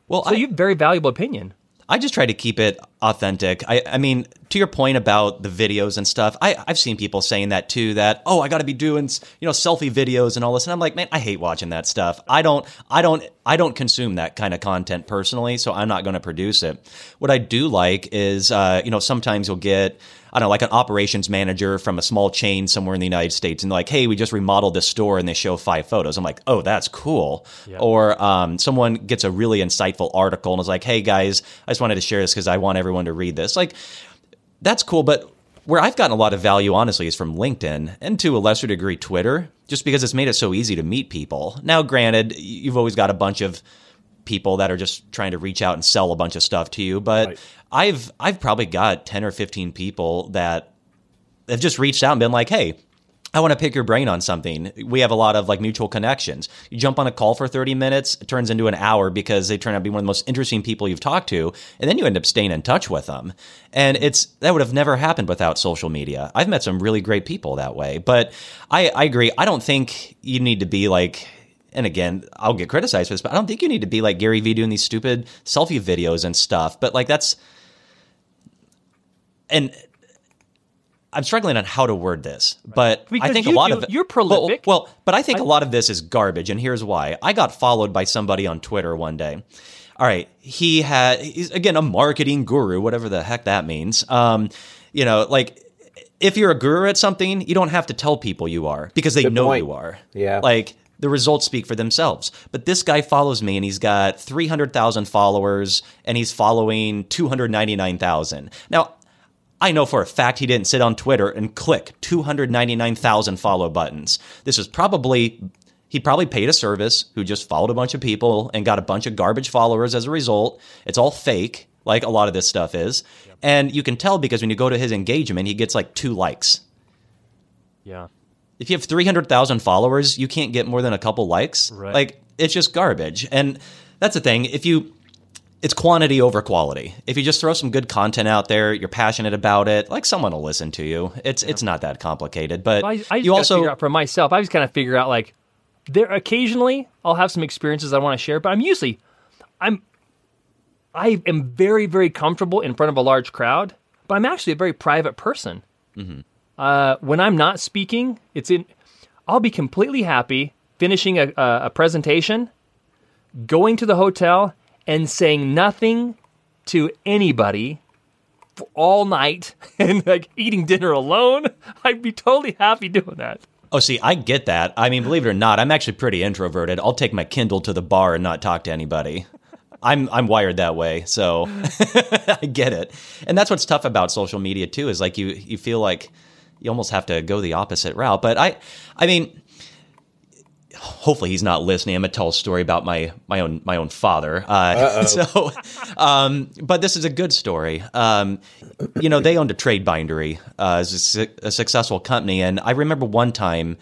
Well, so I, you have very valuable opinion. I just try to keep it authentic. I, I mean, to your point about the videos and stuff, I, I've seen people saying that too. That oh, I got to be doing you know selfie videos and all this, and I'm like, man, I hate watching that stuff. I don't, I don't, I don't consume that kind of content personally, so I'm not going to produce it. What I do like is, uh, you know, sometimes you'll get. I don't know, like an operations manager from a small chain somewhere in the United States, and like, "Hey, we just remodeled this store," and they show five photos. I'm like, "Oh, that's cool." Or um, someone gets a really insightful article and is like, "Hey, guys, I just wanted to share this because I want everyone to read this." Like, that's cool, but where I've gotten a lot of value, honestly, is from LinkedIn and to a lesser degree Twitter, just because it's made it so easy to meet people. Now, granted, you've always got a bunch of people that are just trying to reach out and sell a bunch of stuff to you, but Right. I've I've probably got ten or fifteen people that have just reached out and been like, "Hey, I want to pick your brain on something. We have a lot of like mutual connections. You jump on a call for 30 minutes, it turns into an hour because they turn out to be one of the most interesting people you've talked to, and then you end up staying in touch with them. And it's that would have never happened without social media. I've met some really great people that way, but I, I agree. I don't think you need to be like and again, I'll get criticized for this, but I don't think you need to be like Gary Vee doing these stupid selfie videos and stuff. But like that's and I'm struggling on how to word this, but I think you a lot do- of it, you're prolific. Well, but I think a lot of this is garbage, and here's why. I got followed by somebody on Twitter one day. All right, he had he's again a marketing guru, whatever the heck that means. Um, you know, like if you're a guru at something, you don't have to tell people you are because they Good know point. you are. Yeah. Like the results speak for themselves. But this guy follows me and he's got 300,000 followers and he's following 299,000. Now, I know for a fact he didn't sit on Twitter and click 299,000 follow buttons. This is probably he probably paid a service who just followed a bunch of people and got a bunch of garbage followers as a result. It's all fake, like a lot of this stuff is. And you can tell because when you go to his engagement, he gets like two likes. Yeah. If you have 300,000 followers, you can't get more than a couple likes. Right. Like it's just garbage. And that's the thing. If you it's quantity over quality. If you just throw some good content out there, you're passionate about it, like someone will listen to you. It's it's not that complicated. But I, I just you also figure out for myself. I just kind of figure out like there occasionally I'll have some experiences I want to share, but I'm usually I'm I am very very comfortable in front of a large crowd, but I'm actually a very private person. Mm-hmm. Uh, when I'm not speaking, it's in. I'll be completely happy finishing a, a, a presentation, going to the hotel, and saying nothing to anybody all night and like eating dinner alone. I'd be totally happy doing that. Oh, see, I get that. I mean, believe it or not, I'm actually pretty introverted. I'll take my Kindle to the bar and not talk to anybody. I'm I'm wired that way, so I get it. And that's what's tough about social media too is like you you feel like you almost have to go the opposite route. But I I mean, hopefully he's not listening. I'm gonna tell a story about my my own my own father. Uh, so, um, but this is a good story. Um, you know, they owned a trade bindery uh, as a, su- a successful company, and I remember one time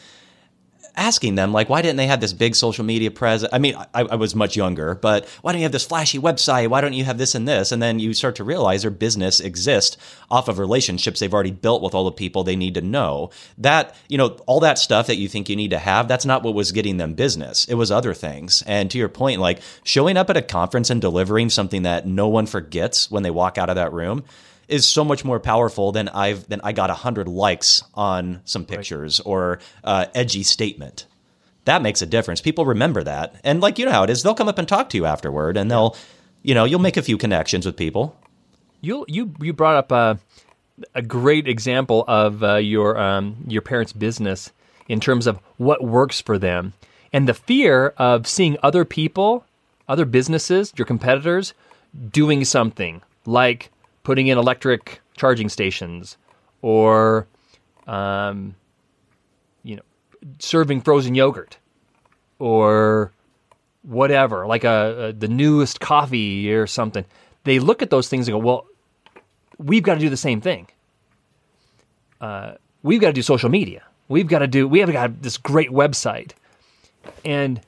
asking them like why didn't they have this big social media presence i mean I, I was much younger but why don't you have this flashy website? Why don't you have this and this? And then you start to realize their business exists off of relationships they've already built with all the people they need to know. That you know all that stuff that you think you need to have that's not what was getting them business. It was other things. And to your point like showing up at a conference and delivering something that no one forgets when they walk out of that room is so much more powerful than I've than I got hundred likes on some pictures or uh, edgy statement. That makes a difference. People remember that, and like you know how it is, they'll come up and talk to you afterward, and they'll, you know, you'll make a few connections with people. You you you brought up a a great example of uh, your um, your parents' business in terms of what works for them, and the fear of seeing other people, other businesses, your competitors, doing something like putting in electric charging stations, or um, you know, serving frozen yogurt, or whatever, like a, a the newest coffee or something. They look at those things and go, "Well, we've got to do the same thing. Uh, we've got to do social media. We've got to do. We have got this great website, and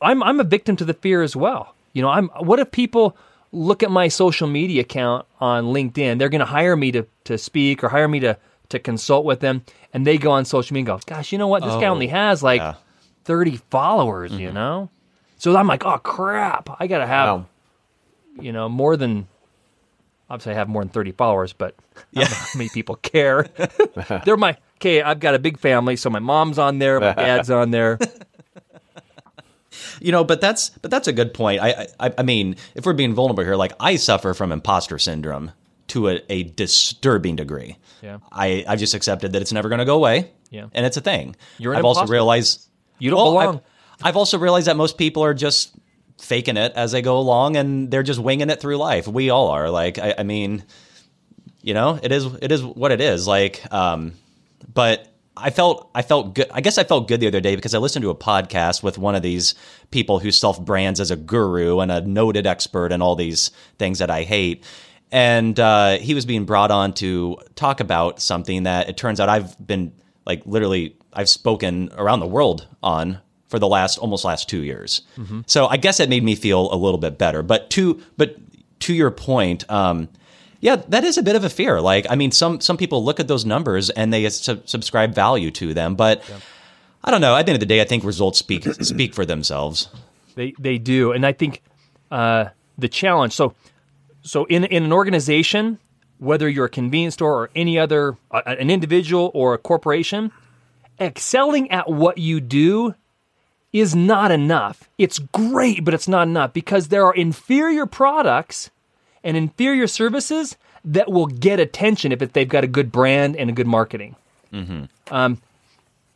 I'm I'm a victim to the fear as well. You know, I'm. What if people look at my social media account on LinkedIn? They're going to hire me to to speak or hire me to to consult with them, and they go on social media and go, "Gosh, you know what? This guy only oh, has like yeah. 30 followers." You mm-hmm. know, so I'm like, "Oh crap! I got to have." Wow. you know, more than obviously I have more than 30 followers, but yeah. how many people care. They're my okay, I've got a big family, so my mom's on there, my dad's on there. You know, but that's but that's a good point. I I, I mean, if we're being vulnerable here, like I suffer from imposter syndrome to a, a disturbing degree. Yeah. I I've just accepted that it's never going to go away. Yeah. and it's a thing. You're I've also realized You don't Well, belong. I've, I've also realized that most people are just faking it as they go along, and they're just winging it through life. We all are. Like, I, I mean, You know, it is it is what it is. Like, um, but I felt I felt good. I guess I felt good the other day because I listened to a podcast with one of these people who self brands as a guru and a noted expert and all these things that I hate. And uh, he was being brought on to talk about something that it turns out I've been like literally I've spoken around the world on for the last almost last two years. So I guess it made me feel a little bit better. But to but to your point, um, yeah, that is a bit of a fear. Like, I mean, some some people look at those numbers and they sub- subscribe value to them, but I don't know. At the end of the day, I think results speak speak for themselves. They they do, and I think uh, the challenge. So so in in an organization, whether you're a convenience store or any other uh, an individual or a corporation, excelling at what you do is not enough. It's great, but it's not enough because there are inferior products and inferior services that will get attention if they've got a good brand and a good marketing. Um,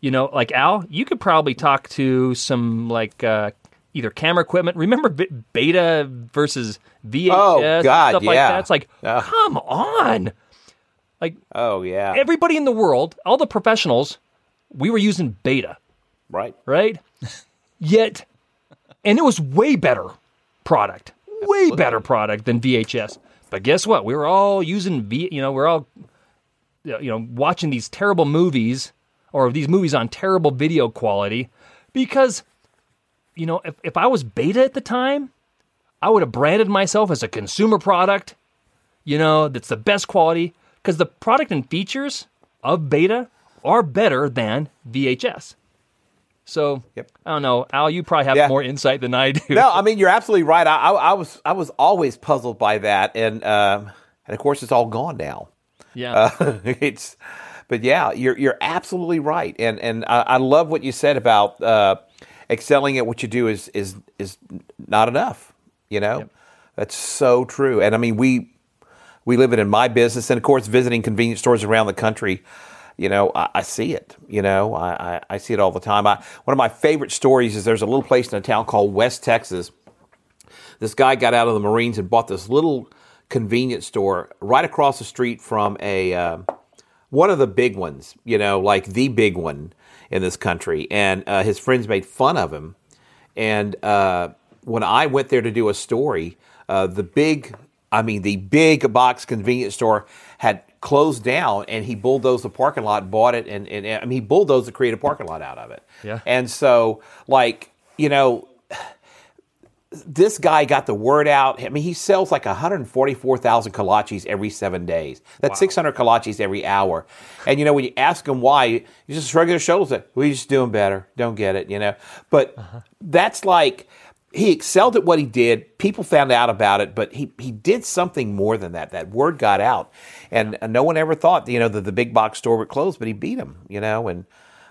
you know, like Al, you could probably talk to some like uh, either camera equipment. Remember Beta versus VHS? Oh, God, stuff like yeah. that. It's like, come on! Like Oh yeah, everybody in the world, all the professionals, we were using Beta, right. right? Yet, and it was way better product, way better product than VHS. But guess what? We were all using V. You know, we're all you know watching these terrible movies or these movies on terrible video quality because you know if, if i was beta at the time i would have branded myself as a consumer product you know that's the best quality because the product and features of beta are better than vhs so Yep. i don't know al you probably have Yeah. more insight than i do No, I mean you're absolutely right. I, I, I was I was always puzzled by that, and um, and of course it's all gone now. yeah Uh, it's, but yeah, you're you're absolutely right, and and I, I love what you said about uh, excelling at what you do is is is not enough. You know, that's so true. And I mean we we live it in my business, and of course visiting convenience stores around the country. You know, I, I see it. You know, I, I, I see it all the time. I, one of my favorite stories is there's a little place in a town called West Texas this guy got out of the Marines and bought this little convenience store right across the street from a uh, one of the big ones, you know, like the big one in this country. And uh, his friends made fun of him. And uh, when I went there to do a story, uh, the big, I mean, the big box convenience store had closed down and he bulldozed the parking lot, bought it, and, and I mean, he bulldozed to create a parking lot out of it. Yeah. And so, like, you know, this guy got the word out. I mean, he sells like 144,000 kolaches every seven days. That's 600 kolaches every hour. And, you know, when you ask him why, he just shrugs his shoulders. Like, We're just doing better. Don't get it, you know. But uh-huh. that's like, he excelled at what he did. People found out about it, but he, he did something more than that. That word got out. And no one ever thought, you know, that the big box store would close, but he beat him, you know. And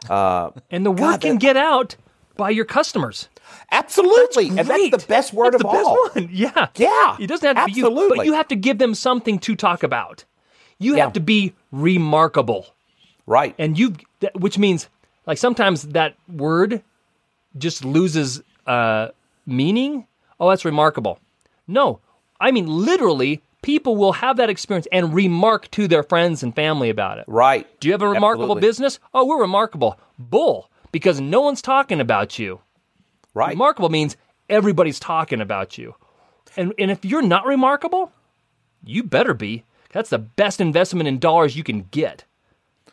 uh, and the word God, can that- get out by your customers absolutely. and that's the best word That's of the best all. one. Yeah. Yeah, It doesn't have to be you, but you have to give them something to talk about. You Yeah. have to be remarkable. Right. And you which means like sometimes that word just loses uh meaning. Oh, that's remarkable. No. I mean literally people will have that experience and remark to their friends and family about it. Right. Do you have a remarkable Absolutely. business? Oh, we're remarkable. Bull, because no one's talking about you. Right. Remarkable means everybody's talking about you. And and if you're not remarkable, you better be. That's the best investment in dollars you can get.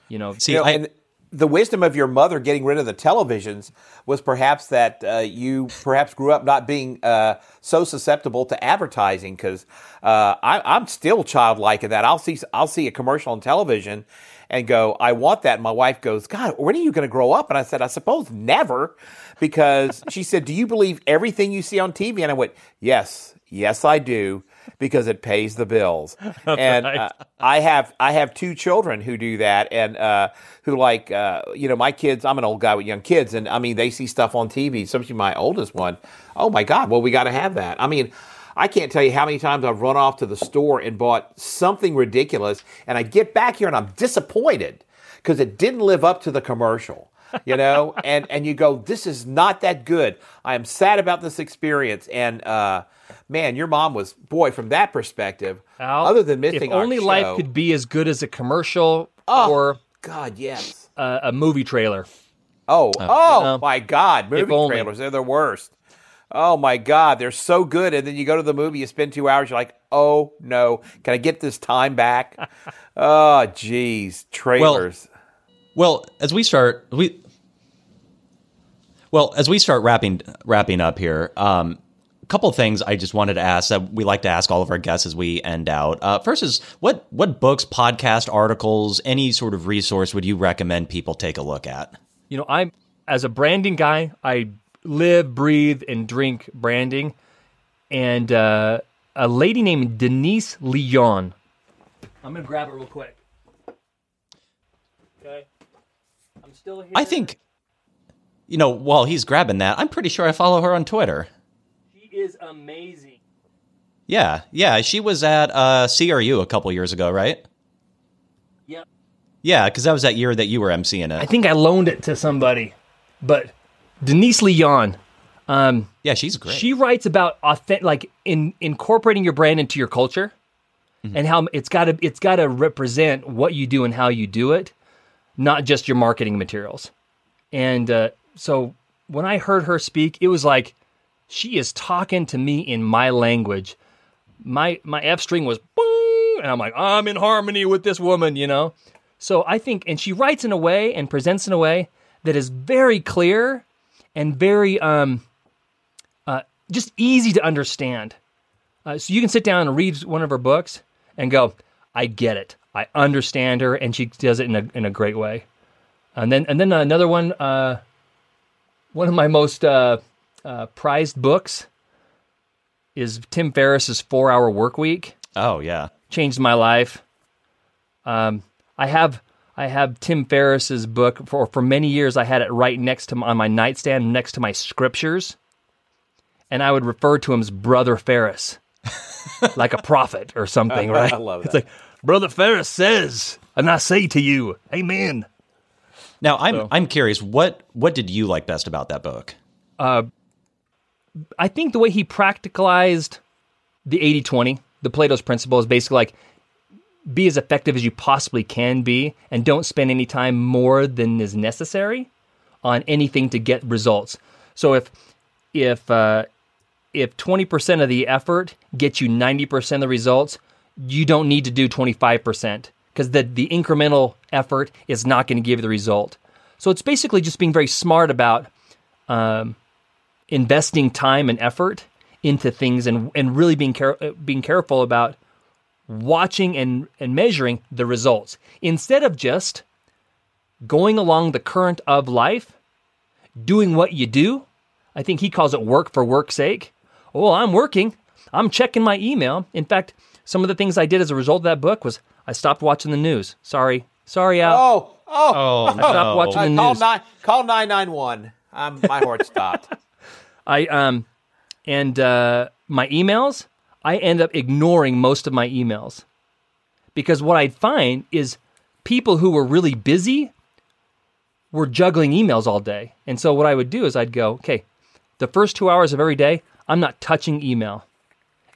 You know, See, You know, I, and the wisdom of your mother getting rid of the televisions was perhaps that uh, you perhaps grew up not being uh, so susceptible to advertising because uh, I'm still childlike in that. I'll see I'll see a commercial on television and go I want that. And my wife goes God when are you going to grow up? And I said I suppose never because she said do you believe everything you see on TV and I went yes yes I do because it pays the bills and right. uh, I have I have two children who do that and uh, who like uh, you know my kids. I'm an old guy with young kids, and I mean they see stuff on TV. Especially my oldest one. Oh my God! Well, we got to have that. I mean. I can't tell you how many times I've run off to the store and bought something ridiculous, and I get back here and I'm disappointed because it didn't live up to the commercial. you know, and and you go, this is not that good. I am sad about this experience, and uh, man, your mom was boy from that perspective. Al, other than missing if only show- life could be as good as a commercial Oh. or God, yes. a, a movie trailer. Oh, oh know, my God, movie trailers, they're the worst. Oh my God, they're so good. And then you go to the movie, you spend two hours, you're like, oh no, can I get this time back? oh, geez, trailers. Well, as we start, we well as we start wrapping wrapping up here. Um, couple of things I just wanted to ask that we like to ask all of our guests as we end out. Uh, first is what what books, podcast, articles, any sort of resource would you recommend people take a look at? You know, I'm as a branding guy, I live, breathe, and drink branding. And uh, a lady named Denise Lee Yohn. I'm gonna grab it real quick. Okay, I'm still here. I think, you know, while he's grabbing that, I'm pretty sure I follow her on Twitter. Is amazing. Yeah, yeah, she was at uh, CRU a couple years ago, right? Yep. Yeah, because that was that year that you were emceeing it. I think I loaned it to somebody, but Denise Lee Yohn. Um, yeah, she's great. She writes about authentic, like in incorporating your brand into your culture, and how it's got to it's got to represent what you do and how you do it, not just your marketing materials. And uh, so when I heard her speak, it was like she is talking to me in my language. My my F string was boom, and I'm like I'm in harmony with this woman, you know. So I think, and she writes in a way and presents in a way that is very clear and very um, uh, just easy to understand. Uh, so you can sit down and read one of her books and go, I get it. I understand her, and she does it in a in a great way. And then and then another one, uh, one of my most uh, uh, prized books is Tim Ferriss's Four Hour Work Week. oh yeah. Changed my life. Um, I have I have Tim Ferriss's book for for many years. I had it right next to my, on my nightstand, next to my scriptures, and I would refer to him as Brother Ferriss, like a prophet or something, right? I love it. It's like Brother Ferriss says, and I say to you, Amen. Now I'm So- I'm curious what what did you like best about that book? I think the way he practicalized the 80 20, the Pareto's principle, is basically like be as effective as you possibly can be and don't spend any time more than is necessary on anything to get results. So if, if, uh, if 20% of the effort gets you 90% of the results, you don't need to do 25% because the, the incremental effort is not going to give you the result. So it's basically just being very smart about investing time and effort into things and, and really being care, uh, being careful about watching and, and measuring the results. Instead of just going along the current of life doing what you do i think he calls it work for work's sake. Well i'm working. I'm checking my email. In fact some of the things i did as a result of that book was i stopped watching the news. Sorry. Sorry al. Oh, oh, Oh I stopped watching Uh, the call news. nine, call nine nine one. Um, my heart stopped. I um and uh, my emails, I end up ignoring most of my emails. Because what I'd find is people who were really busy were juggling emails all day, and so what I would do is I'd go, okay, the first two hours of every day, I'm not touching email,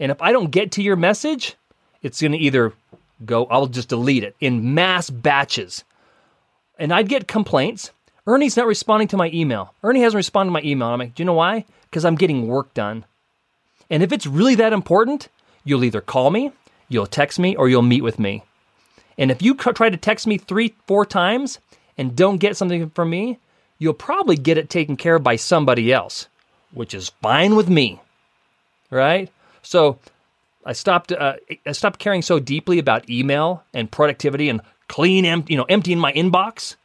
and if I don't get to your message, it's going to either go, I'll just delete it in mass batches. And I'd get complaints. Ernie's not responding to my email. Ernie hasn't responded to my email. I'm like, do you know why? Because I'm getting work done. And if it's really that important, you'll either call me, you'll text me, or you'll meet with me. And if you try to text me three, four times and don't get something from me, you'll probably get it taken care of by somebody else, which is fine with me. Right? So I stopped. Uh, I stopped caring so deeply about email and productivity and clean, em- you know, emptying my inbox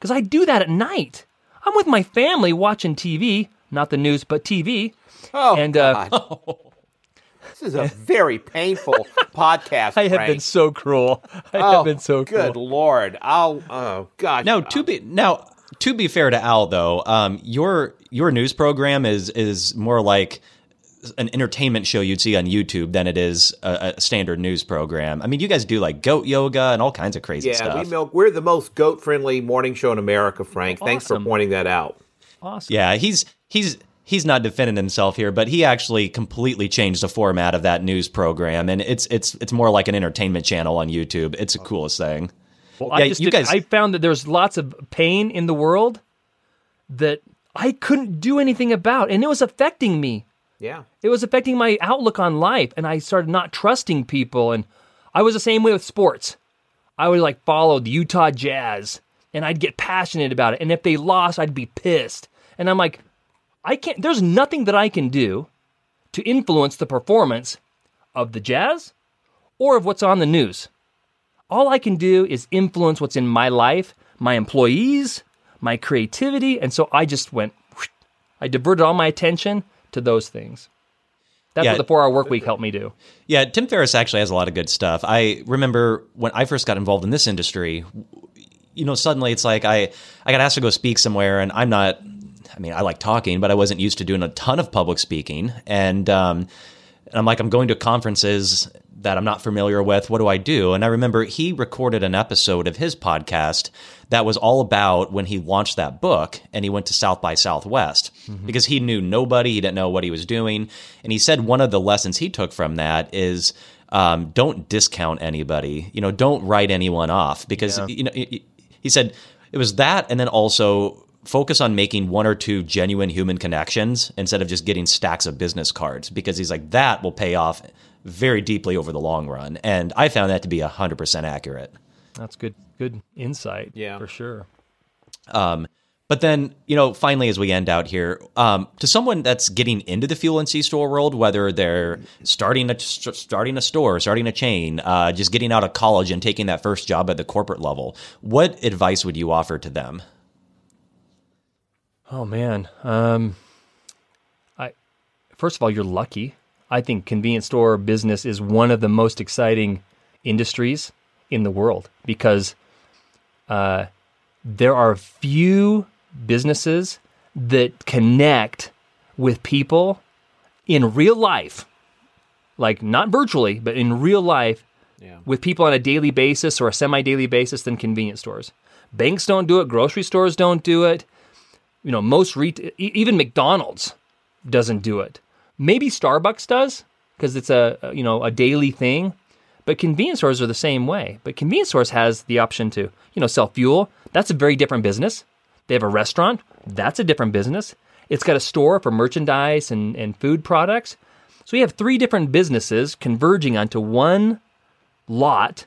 because I do that at night. I'm with my family watching TV, not the news, but TV. Oh, And, uh, God. this is a very painful podcast. I have Frank. been so cruel. I oh, have been so cruel. good lord. I'll. Oh God! Now to be now to be fair to Al though, um, your your news program is is more like an entertainment show you'd see on YouTube than it is a, a standard news program. I mean, you guys do like goat yoga and all kinds of crazy Yeah, stuff. Yeah, we milk. We're the most goat friendly morning show in America, Frank. Thanks for pointing that out. Awesome. Yeah, he's he's he's not defending himself here, but he actually completely changed the format of that news program, and it's it's it's more like an entertainment channel on YouTube. It's the coolest thing. Well, Yeah, I just you did- guys- I found that there's lots of pain in the world that I couldn't do anything about, and it was affecting me. Yeah. It was affecting my outlook on life, and I started not trusting people. And I was the same way with sports. I would like follow the Utah Jazz, and I'd get passionate about it. And if they lost, I'd be pissed. And I'm like, I can't. There's nothing that I can do to influence the performance of the Jazz or of what's on the news. All I can do is influence what's in my life, my employees, my creativity. And so I just went, I diverted all my attention to those things. That's Yeah. what the four hour work week helped me do. Yeah, Tim Ferriss actually has a lot of good stuff. I remember when I first got involved in this industry, you know, suddenly it's like I I got asked to go speak somewhere, and I'm not. I mean, I like talking, but I wasn't used to doing a ton of public speaking, and um, and I'm like, I'm going to conferences that I'm not familiar with. What do I do? And I remember he recorded an episode of his podcast that was all about when he launched that book and he went to South by Southwest because he knew nobody, he didn't know what he was doing. And he said one of the lessons he took from that is um, don't discount anybody. You know, don't write anyone off because, you know, he he said it was that and then also focus on making one or two genuine human connections instead of just getting stacks of business cards because he's like that will pay off very deeply over the long run and i found that to be 100% accurate That's good, good insight. Yeah. for sure. but then you know finally as we end out here um, to someone that's getting into the fuel and c-store world whether they're starting a starting a store starting a chain uh, just getting out of college and taking that first job at the corporate level what advice would you offer to them Oh man, um, I first of all, you're lucky. I think convenience store business is one of the most exciting industries in the world because uh, there are few businesses that connect with people in real life, like not virtually, but in real life, Yeah. with people on a daily basis or a semi-daily basis than convenience stores. Banks don't do it. Grocery stores don't do it you know most ret- e- even McDonald's doesn't do it. Maybe Starbucks does because it's a you know a daily thing, but convenience stores are the same way. But convenience stores has the option to you know sell fuel. That's a very different business. They have a restaurant. That's a different business. It's got a store for merchandise and, and food products. So you have three different businesses converging onto one lot,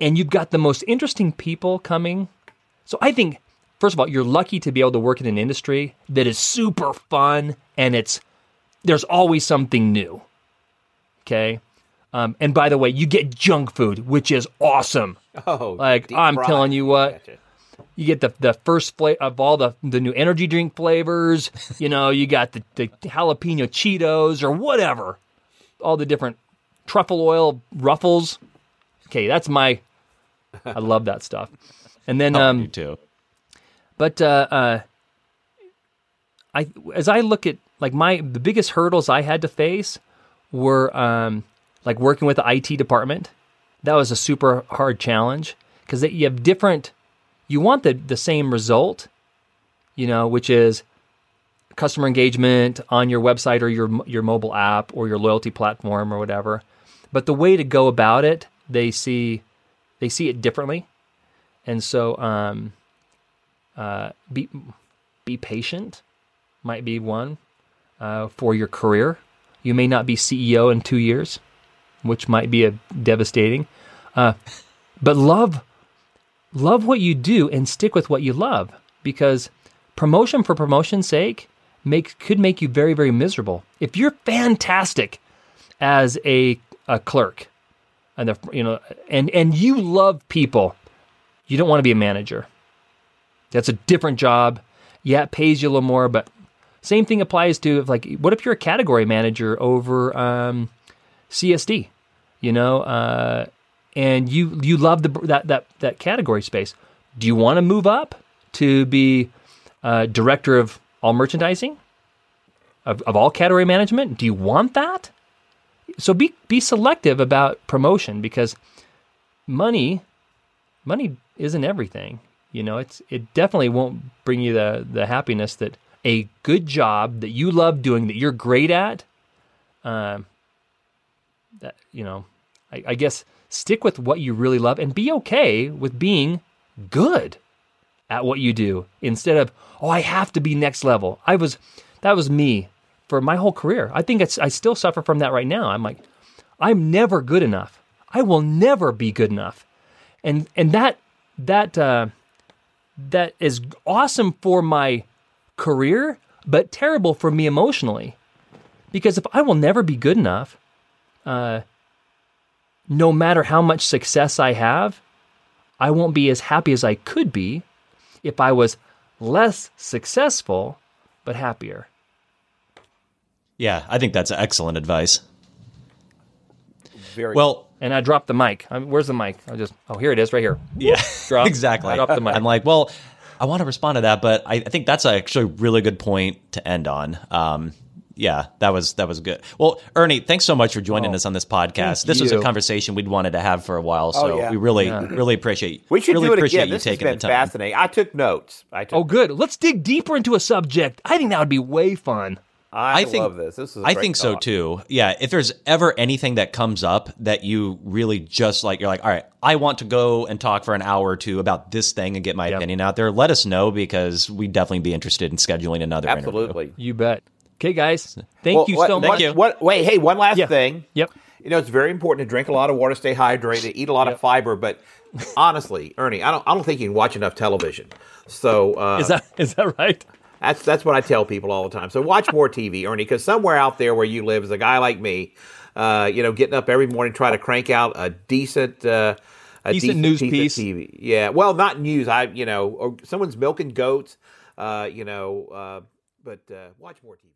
and you've got the most interesting people coming. So I think first of all, you're lucky to be able to work in an industry that is super fun and it's there's always something new. Okay. Um, and by the way, you get junk food, which is awesome. Oh, Like I'm fried. telling you what, Gotcha. you get the the first flavor of all the the new energy drink flavors. You know, you got the, the jalapeno Cheetos or whatever, all the different truffle oil ruffles. Okay, that's my. I love that stuff. And then um, you too but uh, uh, I, as I look at like my the biggest hurdles I had to face were um, like working with the IT department. That was a super hard challenge because you have different. You want the the same result, you know, which is customer engagement on your website or your your mobile app or your loyalty platform or whatever. But the way to go about it, they see they see it differently, and so um, uh, be be patient might be one uh, for your career. You may not be CEO in two years, which might be a devastating. Uh, but love love what you do and stick with what you love because promotion for promotion's sake make could make you very very miserable. If you're fantastic as a a clerk and the, you know and and you love people, you don't want to be a manager. That's a different job. Yeah, it pays you a little more, but same thing applies to like what if you're a category manager over um, CSD, you know, uh, and you you love the that that that category space. Do you want to move up to be uh, director of all merchandising, of, of all category management? Do you want that? So be be selective about promotion because money money isn't everything. You know, it's it definitely won't bring you the the happiness that a good job that you love doing that you're great at. Um, that you know, I, I guess stick with what you really love and be okay with being good at what you do instead of oh I have to be next level. I was that was me for my whole career. I think it's I still suffer from that right now. I'm like I'm never good enough. I will never be good enough. And and that that uh, that is awesome for my career, but terrible for me emotionally. Because if I will never be good enough, uh, no matter how much success I have, I won't be as happy as I could be if I was less successful but happier. Yeah, I think that's excellent advice. Very Well, And I dropped the mic. i where's the mic? I just oh here it is right here. yeah, Drop. exactly. Drop the mic. I'm like, well, I want to respond to that, but I, I think that's actually a really good point to end on. Um, yeah, that was that was good. Well, Ernie, thanks so much for joining us on this podcast. This was a conversation we'd wanted to have for a while, so yeah. we really really appreciate we should really do it appreciate again. you This has taking been the time. fascinating. I took notes. I took. Oh good. Let's dig deeper into a subject. I think that would be way fun. I, I think love this. This is. a I great think so talk. too. Yeah, if there's ever anything that comes up that you really just like, you're like, all right, I want to go and talk for an hour or two about this thing and get my Yep. opinion out there. Let us know because we'd definitely be interested in scheduling another interview. Absolutely. You bet. Okay, guys. Thank Well, you what- so what- much. you. What? Wait, hey, one last Yeah. thing. Yep. You know, it's very important to drink a lot of water, stay hydrated, eat a lot of fiber. But honestly, Ernie, I don't, I don't think you can watch enough television. So uh, Is that is that right? That's that's what I tell people all the time. So watch more TV, Ernie, because somewhere out there where you live is a guy like me. Uh, you know, getting up every morning trying to crank out a decent. Uh, a Decent news piece piece. TV. Yeah, well, not news. I, you know, or someone's milking goats. Uh, you know, uh, but uh, watch more TV.